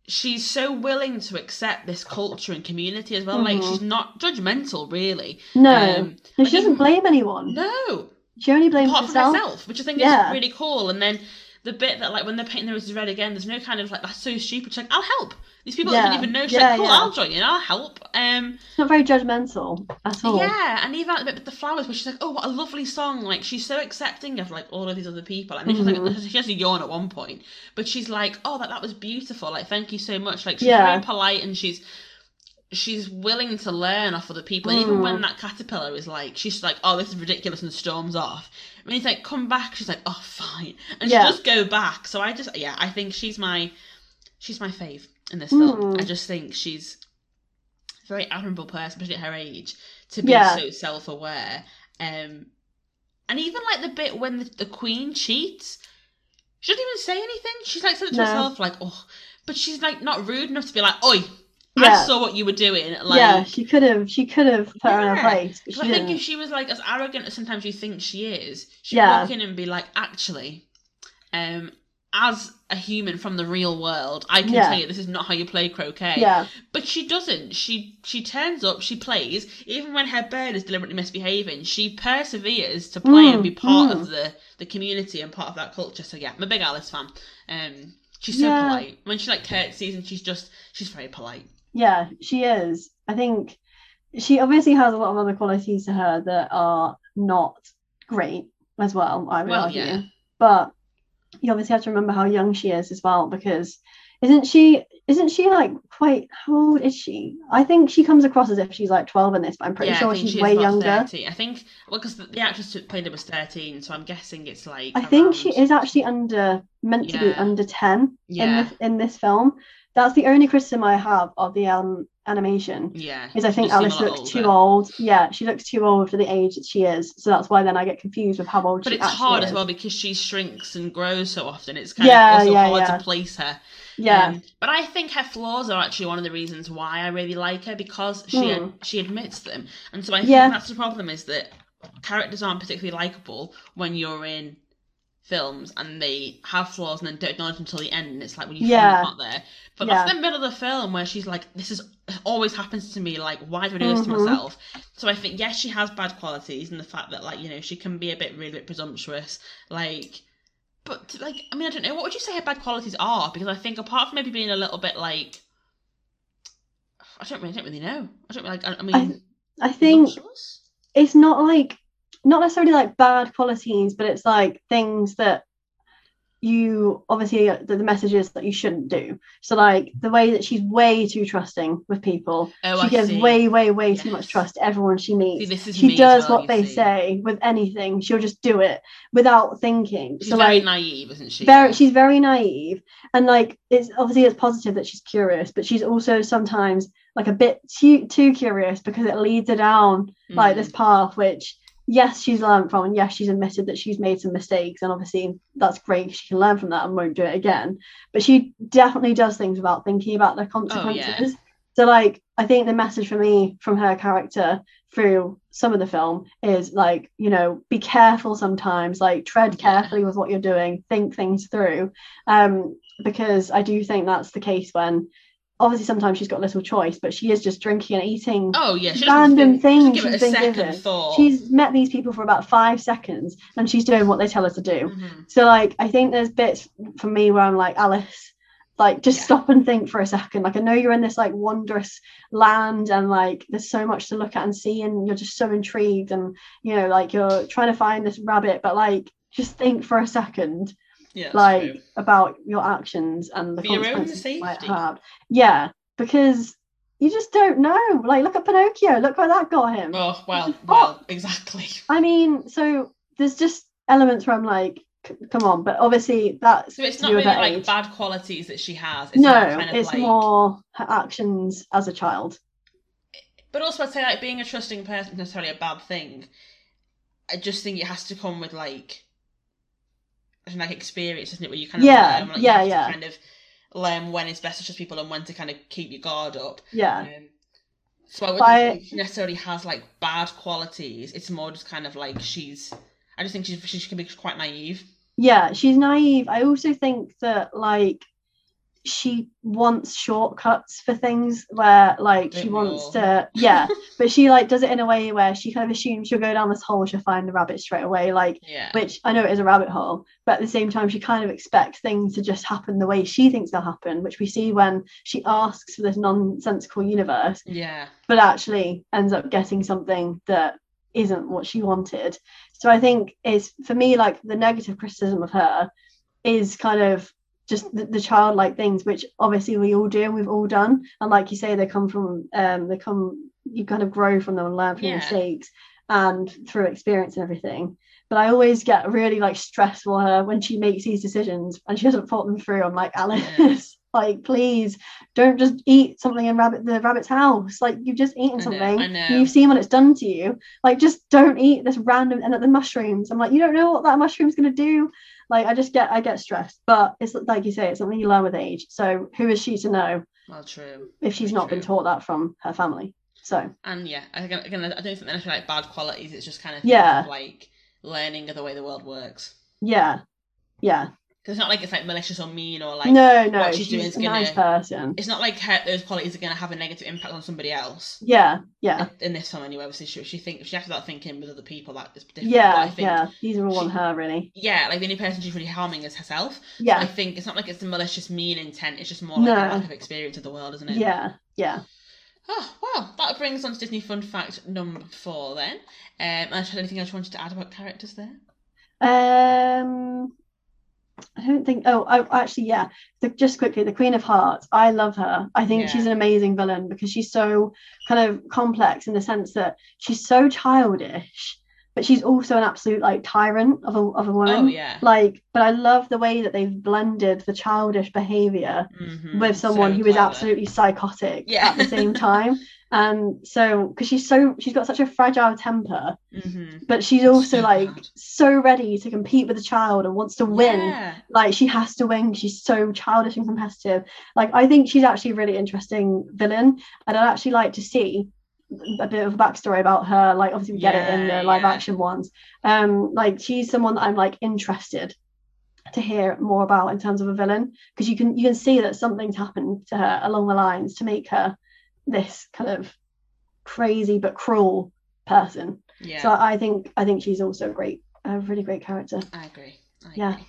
she's so willing to accept this culture and community as well. Like Mhm. she's not judgmental, really. No. Um, she doesn't blame anyone. no, She only blames apart from herself. herself, which I think Yeah. is really cool. And then the bit that like when they're painting the roses red again, there's no kind of like that's so stupid. She's like, I'll help. These people Yeah. don't even know. She's Yeah, like, cool, yeah. I'll join in. I'll help. Um, It's not very judgmental at all. yeah, and even like the bit with the flowers, where she's like, oh, what a lovely song. Like she's so accepting of like all of these other people. And then she's like, Mhm. she has a yawn at one point, but she's like, oh, that that was beautiful. Like thank you so much. Like she's very polite and she's. She's willing to learn off other people, and even Mm. when that caterpillar is like, she's like, "Oh, this is ridiculous," and storms off. When he's like, "Come back," she's like, "Oh, fine," and Yeah. she just go back. So I just, yeah, I think she's my, she's my fave in this film. Mm. I just think she's a very admirable person, especially at her age, to be Yeah. so self-aware. Um, and even like the bit when the, the queen cheats, she doesn't even say anything. She's like said to No. herself, like, "Oh," but she's like not rude enough to be like, "Oi." I Yeah. saw what you were doing. Like, yeah, she could have. She could have put her in her Yeah. place, but so she I think didn't. if she was like as arrogant as sometimes you think she is, she'd Yeah. walk in and be like, actually, um, as a human from the real world, I can Yeah. tell you this is not how you play croquet. Yeah. But she doesn't. She she turns up, she plays, even when her bird is deliberately misbehaving, she perseveres to play and be Mm, part mm. of the, the community and part of that culture. So yeah, I'm a big Alice fan. Um she's so Yeah. polite. When she like curtsies and she's just she's very polite. Yeah, she is. I think she obviously has a lot of other qualities to her that are not great as well, I would Well, argue. yeah. But you obviously have to remember how young she is as well, because isn't she isn't she like quite how old is she? I think she comes across as if she's like 12 in this, but I'm pretty yeah, sure she's she way younger. 30. I think well because the, the actress who played it was 13, so I'm guessing it's like I think she is actually under meant to be under 10 in this in this film. That's the only criticism I have of the um, animation. Yeah. is I think does seem a Alice looks too old. Yeah, she looks too old for the age that she is. So that's why then I get confused with how old But it's hard is. as well because she shrinks and grows so often. It's kind Yeah, of also yeah, hard yeah. to place her. Yeah, Um, but I think her flaws are actually one of the reasons why I really like her because she Hmm. she admits them, and so I think that's the problem is that characters aren't particularly likable when you're in films and they have flaws and then don't acknowledge them until the end and it's like when you Yeah. find not there. But Yeah. that's the middle of the film where she's like, "This is always happens to me. Like, why do I do this to Mhm. myself?" So I think yes, she has bad qualities and the fact that like you know she can be a bit really bit presumptuous, like. But like, I mean, I don't know. What would you say her bad qualities are? Because I think apart from maybe being a little bit like, I don't really, I don't really know. I don't really, like. I, I mean, I think it's not like not necessarily like bad qualities, but it's like things that you obviously uh, the, the messages that you shouldn't do. So like the way that she's way too trusting with people. Oh, she I gives see. way, way, way too much trust to everyone she meets. See, this is she me does well, what they see. say with anything. She'll just do it without thinking. She's so very like naive, isn't she? very she's very naive and like it's obviously it's positive that she's curious but she's also sometimes like a bit too too curious because it leads her down like Mm. this path which yes she's learned from and yes she's admitted that she's made some mistakes and obviously that's great she can learn from that and won't do it again. But she definitely does things without thinking about the consequences. So like i think the message for me from her character through some of the film is like you know be careful sometimes like tread carefully with what you're doing think things through. Um because i do think that's the case when obviously sometimes she's got little choice but she is just drinking and eating Oh yeah, she random things give she's been given. thought. she's met these people for about five seconds and she's doing what they tell her to do Mhm. so like I think there's bits for me where I'm like Alice, like just Yeah. stop and think for a second. Like I know you're in this like wondrous land and like there's so much to look at and see and you're just so intrigued and you know like you're trying to find this rabbit, but like just think for a second Yeah, like true. about your actions and the For your own consequences you might have. Yeah, because you just don't know. Like look at Pinocchio, look where that got him. Oh well, well, exactly. I mean, so there's just elements where I'm like, come on, but obviously that's So it's not really like age. bad qualities that she has. It's no, more kind of it's like, more her actions as a child. But also, I'd say like being a trusting person is necessarily a bad thing. I just think it has to come with like, I don't know, like experience, isn't it? Where you kind of Yeah, learn, like, yeah, yeah. kind of learn when it's best to trust people and when to kind of keep your guard up. Yeah, Um, so I wouldn't But I- think she necessarily has like bad qualities. It's more just kind of like she's. I just think she's she can be quite naive. yeah, she's naive. I also think that like she wants shortcuts for things where like she wants to yeah, [laughs] but she like does it in a way where she kind of assumes she'll go down this hole, she'll find the rabbit straight away. Like Yeah. which I know it is a rabbit hole, but at the same time, she kind of expects things to just happen the way she thinks they'll happen, which we see when she asks for this nonsensical universe, Yeah. but actually ends up getting something that isn't what she wanted. So I think it's for me like the negative criticism of her is kind of just the, the childlike things, which obviously we all do and we've all done. And like you say, they come from um they come you kind of grow from them and learn from Yeah. mistakes and through experience and everything. But I always get really like stressed for her when she makes these decisions and she doesn't thought them through. I'm like, Alice, like please don't just eat something in rabbit the rabbit's house. Like you've just eaten I know, something I and you've seen what it's done to you. Like just don't eat this random and the mushrooms. I'm like, you don't know what that mushroom's gonna do. Like I just get I get stressed. But it's like you say, it's something you learn with age. So who is she to know Well, true. if she's Very not been taught that from her family? So And yeah, I think again, I don't think they're like bad qualities. It's just kind of Yeah. like learning of the way the world works. yeah. Yeah. Because it's not like it's like malicious or mean or like no, no, what she's she's, doing is a nice gonna- person. it's not like her, those qualities are going to have a negative impact on somebody else. Yeah, yeah, In this film, anyway, obviously, she, she thinks she has to start thinking with other people that is different. but yeah, I think, yeah. These are all on her, really. yeah, like the only person she's really harming is herself. Yeah. I think it's not like it's the malicious, mean intent. It's just more like No. a lack of experience of the world, isn't it? yeah, yeah. Oh, well, that brings us on to Disney fun fact number four then. Um, anything else you wanted to add about characters there? Um, I don't think. Oh, I actually, yeah. The, just quickly, the Queen of Hearts. I love her. I think Yeah. she's an amazing villain because she's so kind of complex in the sense that she's so childish, but she's also an absolute like tyrant of a of a woman. Oh, yeah. Like, but I love the way that they've blended the childish behavior Mhm, with someone so who is clever. absolutely psychotic Yeah. at the same time. [laughs] And so, because she's so, she's got such a fragile temper, Mhm. but she's also So like bad. so ready to compete with the child and wants to win. Yeah. Like she has to win. She's so childish and competitive. Like I think she's actually a really interesting villain, and I'd actually like to see a bit of a backstory about her. Like obviously we get it in the live yeah. action ones. Um, like she's someone that I'm like interested to hear more about in terms of a villain because you can you can see that something's happened to her along the lines to make her this kind of crazy but cruel person. Yeah. So I think I think she's also a great, a really great character. I agree. I Yeah. agree.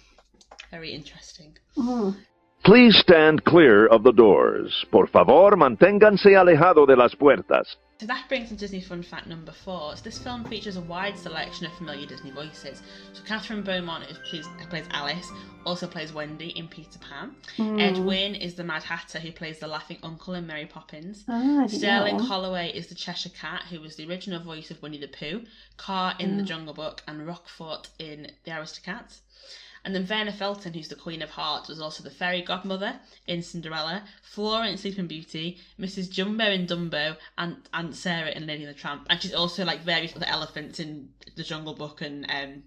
Very interesting. Mm. Please stand clear of the doors. Por favor, manténganse alejado de las puertas. So that brings us to Disney fun fact number four. So this film features a wide selection of familiar Disney voices. So Kathryn Beaumont, who plays, plays Alice, also plays Wendy in Peter Pan. Ed Mm. Wynn is the Mad Hatter, who plays the laughing uncle in Mary Poppins. Ah, Sterling know. Holloway is the Cheshire Cat, who was the original voice of Winnie the Pooh, Kaa in The Mm. Jungle Book, and Roquefort in The Aristocats. And then Verna Felton, who's the Queen of Hearts, was also the fairy godmother in Cinderella, Flora in Sleeping Beauty, Mrs. Jumbo in Dumbo, and Aunt Sarah in Lady and the Tramp. And she's also like various other elephants in The Jungle Book and um,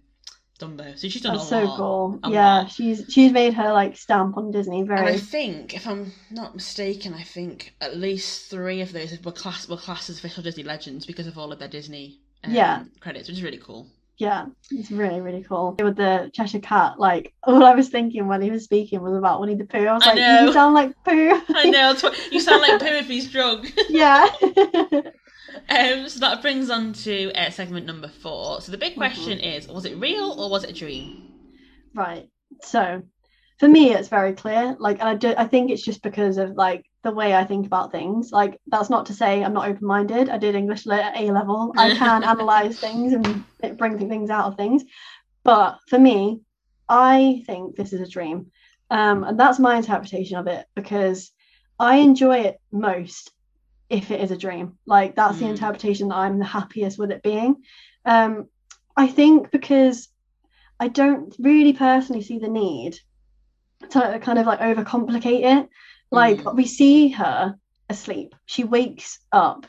Dumbo. So she's done That's a so lot. cool. a Yeah, lot. she's she's made her like stamp on Disney And I think, if I'm not mistaken, I think at least three of those were class were classed as official Disney legends because of all of their Disney um, Yeah. credits, which is really cool. Yeah, it's really really cool. With the Cheshire Cat, like [laughs] all I was thinking when he was speaking was about Winnie the Pooh. I was I like, know. you sound like Pooh. [laughs] I know you sound like Pooh if he's drunk. [laughs] yeah. um, so that brings on to uh, segment number four. So the big question Mm-hmm. is: Was it real or was it a dream? Right. So for me it's very clear. Like and I do I think it's just because of like the way I think about things. Like that's not to say I'm not open-minded. I did English lit at A level. I [laughs] can analyze things and bring things out of things. But for me, I think this is a dream. Um, and that's my interpretation of it because I enjoy it most if it is a dream. Like that's the Mm. interpretation that I'm the happiest with it being. Um, I think because I don't really personally see the need to kind of like overcomplicate it. Like Mm. we see her asleep, she wakes up.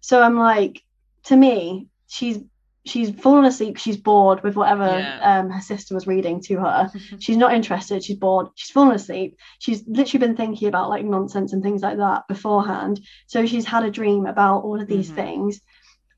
So I'm like, to me, she's she's fallen asleep, she's bored with whatever Yeah. um her sister was reading to her. [laughs] She's not interested, she's bored, she's fallen asleep. She's literally been thinking about like nonsense and things like that beforehand. So she's had a dream about all of these Mhm. things.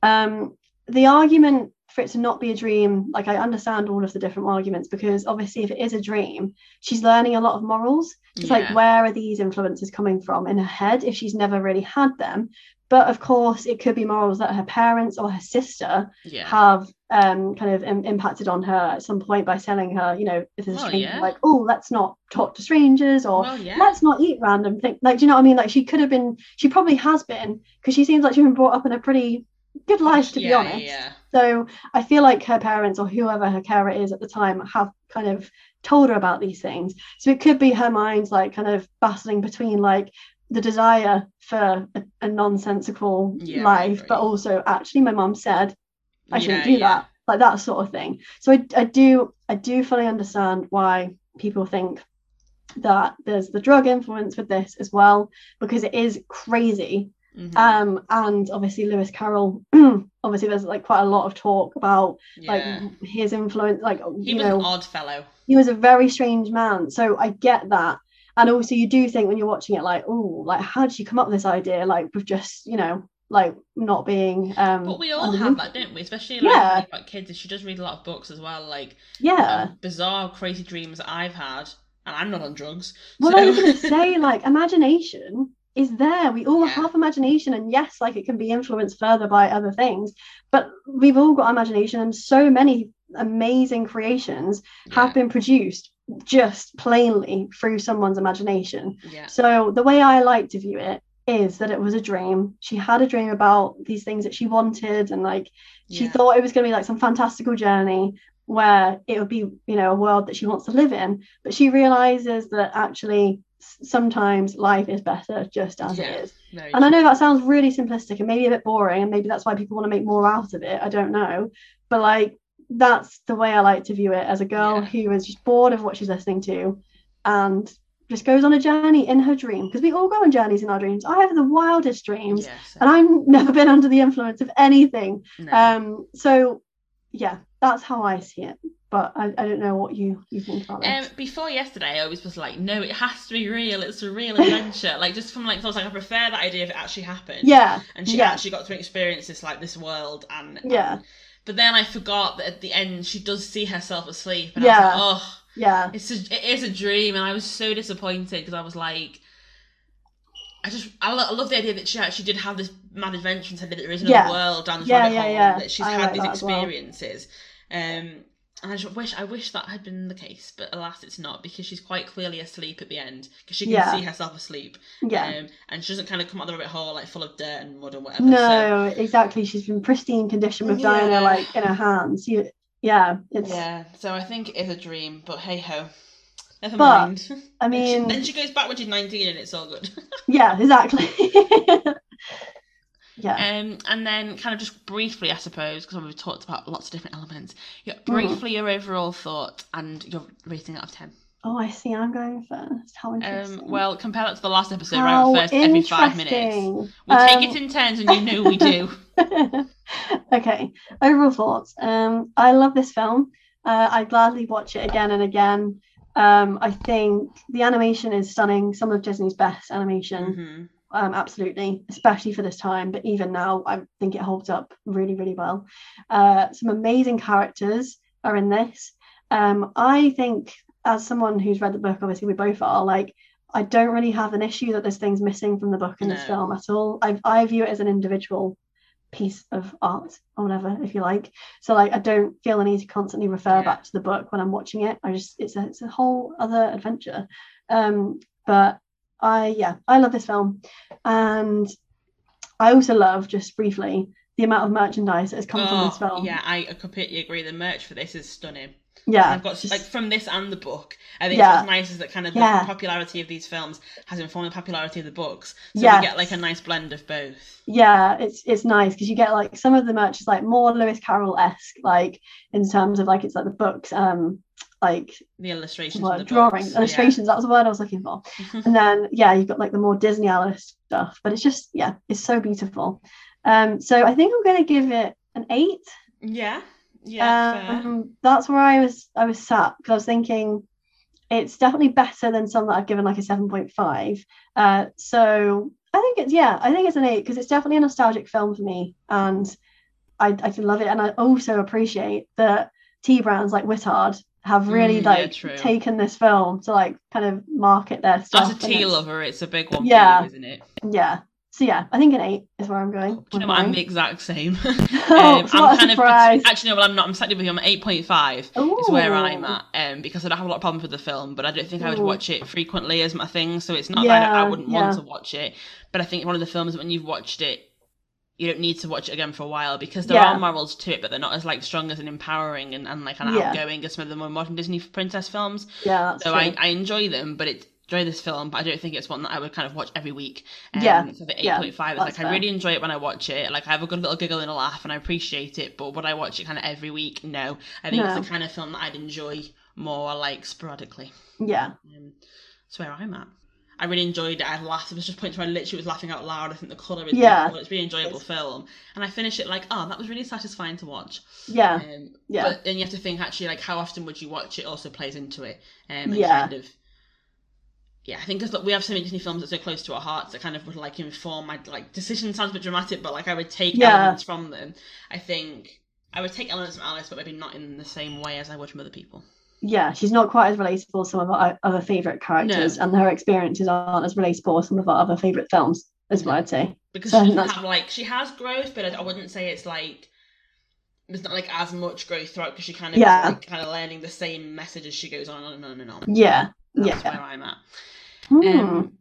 Um the argument for it to not be a dream, like I understand all of the different arguments because obviously if it is a dream, she's learning a lot of morals. It's like where are these influences coming from in her head if she's never really had them? But of course, it could be morals that her parents or her sister yeah. have um, kind of im- impacted on her at some point by telling her, you know, if there's a Well, stranger, yeah. like, oh, let's not talk to strangers or well, yeah. let's not eat random things. Like, do you know what I mean? Like, she could have been, she probably has been, because she seems like she's been brought up in a pretty good life, to be honest. Yeah. So I feel like her parents or whoever her carer is at the time have kind of told her about these things. So it could be her mind like kind of battling between like the desire for a, a nonsensical Yeah, life, but also actually my mom said I shouldn't Yeah, do yeah. that, like that sort of thing. So I, I do I do fully understand why people think that there's the drug influence with this as well because it is crazy Mhm. um and obviously lewis carroll [clears throat] obviously there's like quite a lot of talk about yeah. like his influence like he you was know an odd fellow. he was a very strange man so i get that and also you do think when you're watching it like oh like how did you come up with this idea like with just you know like not being um But we all under have that, don't we? Especially like Yeah. when kids. She does read a lot of books as well, like yeah um, bizarre, crazy dreams I've had, and I'm not on drugs. Well, so... I was going to say, like, [laughs] imagination is there. We all Yeah. have imagination, and yes, like, it can be influenced further by other things, but we've all got imagination, and so many amazing creations have been produced just plainly through someone's imagination. yeah, So, the way I like to view it is that it was a dream. She had a dream about these things that she wanted, and like, she yeah. thought it was going to be like some fantastical journey where it would be you know a world that she wants to live in but she realizes that actually sometimes life is better just as Yeah, it is and i know that sounds really simplistic and maybe a bit boring and maybe that's why people want to make more out of it i don't know but like that's the way i like to view it as a girl Yeah. who is just bored of what she's listening to and just goes on a journey in her dream because we all go on journeys in our dreams i have the wildest dreams Yes. and I've never been under the influence of anything. no. Um, so yeah, that's how I see it. But I, I don't know what you you think about Um, this. before yesterday, I was was like, no, it has to be real. It's a real adventure. [laughs] like just from like, I was like, I prefer that idea if it actually happened. yeah, And she yeah. actually got to experience this like this world and Yeah. and- but then I forgot that at the end she does see herself asleep and Yeah. I was like, oh, yeah, it's a, it is a dream and I was so disappointed because I was like. I just I, lo- I love the idea that she actually did have this mad adventure and said that there is another Yeah. world down this Yeah, rabbit yeah, hole yeah. that she's I had like these as well. experiences. Um, and I just wish I wish that had been the case, but alas, it's not because she's quite clearly asleep at the end because she can Yeah. see herself asleep. yeah. Um, and she doesn't kind of come out of the rabbit hole like full of dirt and mud and whatever. So, No, exactly. She's been pristine condition with Yeah. Dinah like in her hands. You, yeah, it's. yeah, so I think it is a dream, but hey ho. Never But, mind. I [laughs] Then she- mean, then she goes back when she's 19 and it's all good. [laughs] yeah, exactly. [laughs] yeah. Um, and then kind of just briefly, I suppose, because we've talked about lots of different elements. Yeah, Mm-hmm. briefly your overall thought and your rating out of ten. Oh, I see. I'm going first. How interesting. Um, well, compare that to the last episode, How right? First every five minutes. We take Um, it in turns, and you know we do. [laughs] okay, overall thoughts. Um, I love this film. Uh, I gladly watch it again and again. Um, I think the animation is stunning. Some of Disney's best animation, Mhm. Um, absolutely, especially for this time. But even now, I think it holds up really, really well. Uh, some amazing characters are in this. Um, I think, as someone who's read the book, obviously we both are. Like, I don't really have an issue that there's things missing from the book in this film at all. I I view it as an individual piece of art or whatever, if you like. So like I don't feel the need to constantly refer Yeah. back to the book when I'm watching it. I just it's a it's a whole other adventure. Um, but I yeah I love this film, and I also love just briefly the amount of merchandise that has come from this Oh, film. yeah, I completely agree. The merch for this is stunning. yeah. I've got just- like from this and the book. I think Yeah. what's nice is that kind of the popularity of these films has informed the popularity of the books. So Yes. we get like a nice blend of both. yeah it's it's nice because you get like some of the merch is like more lewis carroll esque like in terms of like it's like the books um like The illustrations, the drawings books, illustrations that was the word i was looking for. [laughs] And then yeah you've got like the more disney alice stuff but it's just yeah it's so beautiful. Um so i think i'm going to give it an eight. Yeah, yeah, um, that's where i was i was sat because i was thinking it's definitely better than some that i've given like a 7.5 uh so i think it's yeah i think it's an eight because it's definitely a nostalgic film for me and i i can love it and i also appreciate that t brands like Whittard have really Mm, like true. taken this film to like kind of market their stuff As a tea it's- lover, it's a big one Yeah. for you, isn't it? yeah so yeah i think an eight is where i'm going Do you know what? I'm the exact same. [laughs] [laughs] oh, Um, what a kind surprise. of actually no, well I'm not. I'm slightly with you. I'm eight point five. Is where I'm at. Um, because I don't have a lot of problems with the film, but I don't think I would watch it frequently as my thing. So it's not that I, Yeah, I wouldn't yeah. want to watch it, but I think one of the films when you've watched it. You don't need to watch it again for a while because there Yeah. are morals to it, but they're not as like strong as and empowering and, and like kind of Yeah. outgoing as some of the more modern Disney princess films. yeah So true. I, I enjoy them, but it enjoy this film, but I don't think it's one that I would kind of watch every week. Um, Yeah, So the eight yeah, point five is like I really enjoy it when I watch it. Like I have a good little giggle and a laugh, and I appreciate it. But would I watch it kind of every week? No. I think No. it's the kind of film that I'd enjoy more like sporadically. yeah Um, that's where I'm at. I really enjoyed it. I laughed. There was just points where I literally was laughing out loud. I think the colour is Yeah. beautiful. It's a really enjoyable film, and I finish it like, oh, that was really satisfying to watch. yeah Um, Yeah. But then you have to think actually like how often would you watch it also plays into it. Um, and Yeah. kind of yeah, I think because we have so many Disney films that are so close to our hearts that kind of would like inform my like decision sounds a bit dramatic, but like I would take Yeah. elements from them. I think I would take elements from Alice, but maybe not in the same way as I would from other people. Yeah, she's not quite as relatable as some of our other favourite characters, and her experiences aren't as relatable as some of our other favourite films, is what I'd say. because So she doesn't that's- have like she has growth, but I, wouldn't say it's like there's not like as much growth throughout because she kind of Yeah. like kind of learning the same message as she goes on and on and on. Yeah, That's yeah. where I'm at. Hmm. Um,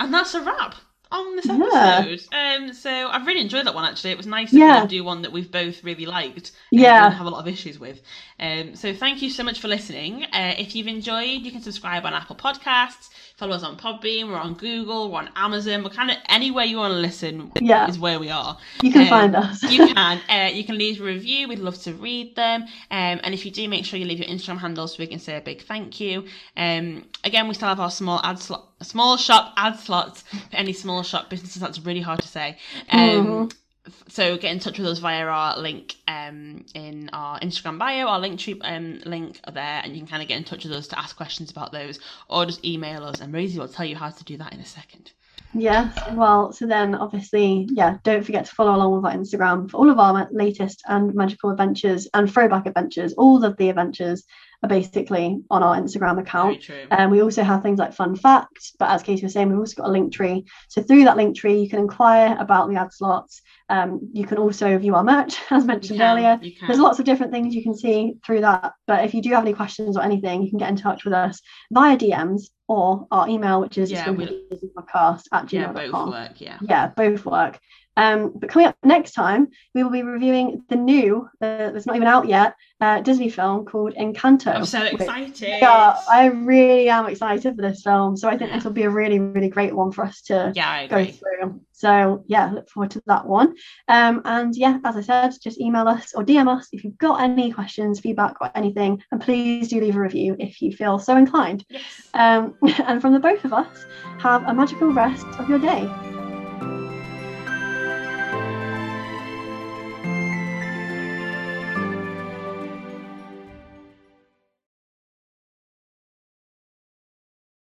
and that's a wrap on this Yeah. episode. Um, so I've really enjoyed that one actually. It was nice to Yeah. kind of do one that we've both really liked. and Yeah. didn't have a lot of issues with. Um, so thank you so much for listening. Uh, if you've enjoyed, you can subscribe on Apple Podcasts. Follow us on Podbean. We're on Google. We're on Amazon. We're kind of anywhere you want to listen Yeah. is where we are. you can um, find us. You [laughs] can. Uh, you can leave a review. We'd love to read them. Um, and if you do, make sure you leave your Instagram handles so we can say a big thank you. Um, again, we still have our small ad slot, small shop ad slots for any small shop businesses. That's really hard to say. Um, Mhm. So get in touch with us via our link um, in our Instagram bio, our link tree um, link there, and you can kind of get in touch with us to ask questions about those, or just email us, and Rosie will tell you how to do that in a second. Yes, well, so then obviously, yeah, don't forget to follow along with our Instagram for all of our latest and magical adventures and throwback adventures. All of the adventures are basically on our Instagram account. And we also have things like fun facts, but as Katie was saying, we've also got a link tree. So through that link tree, you can inquire about the ad slots. Um, you can also view our merch, [laughs] as mentioned can, earlier. There's lots of different things you can see through that. But if you do have any questions or anything, you can get in touch with us via DMs or our email, which is Yeah, podcast at yeah, both work. Yeah. Yeah, both work. Um, but coming up next time, we will be reviewing the new, uh, that's not even out yet, uh, Disney film called Encanto. I'm so excited. Yeah, I really am excited for this film. So I think Yeah. this will be a really, really great one for us to Yeah, go through. So yeah, look forward to that one. Um, and yeah, as I said, just email us or DM us if you've got any questions, feedback, or anything, and please do leave a review if you feel so inclined. Yes. Um, [laughs] and from the both of us, have a magical rest of your day.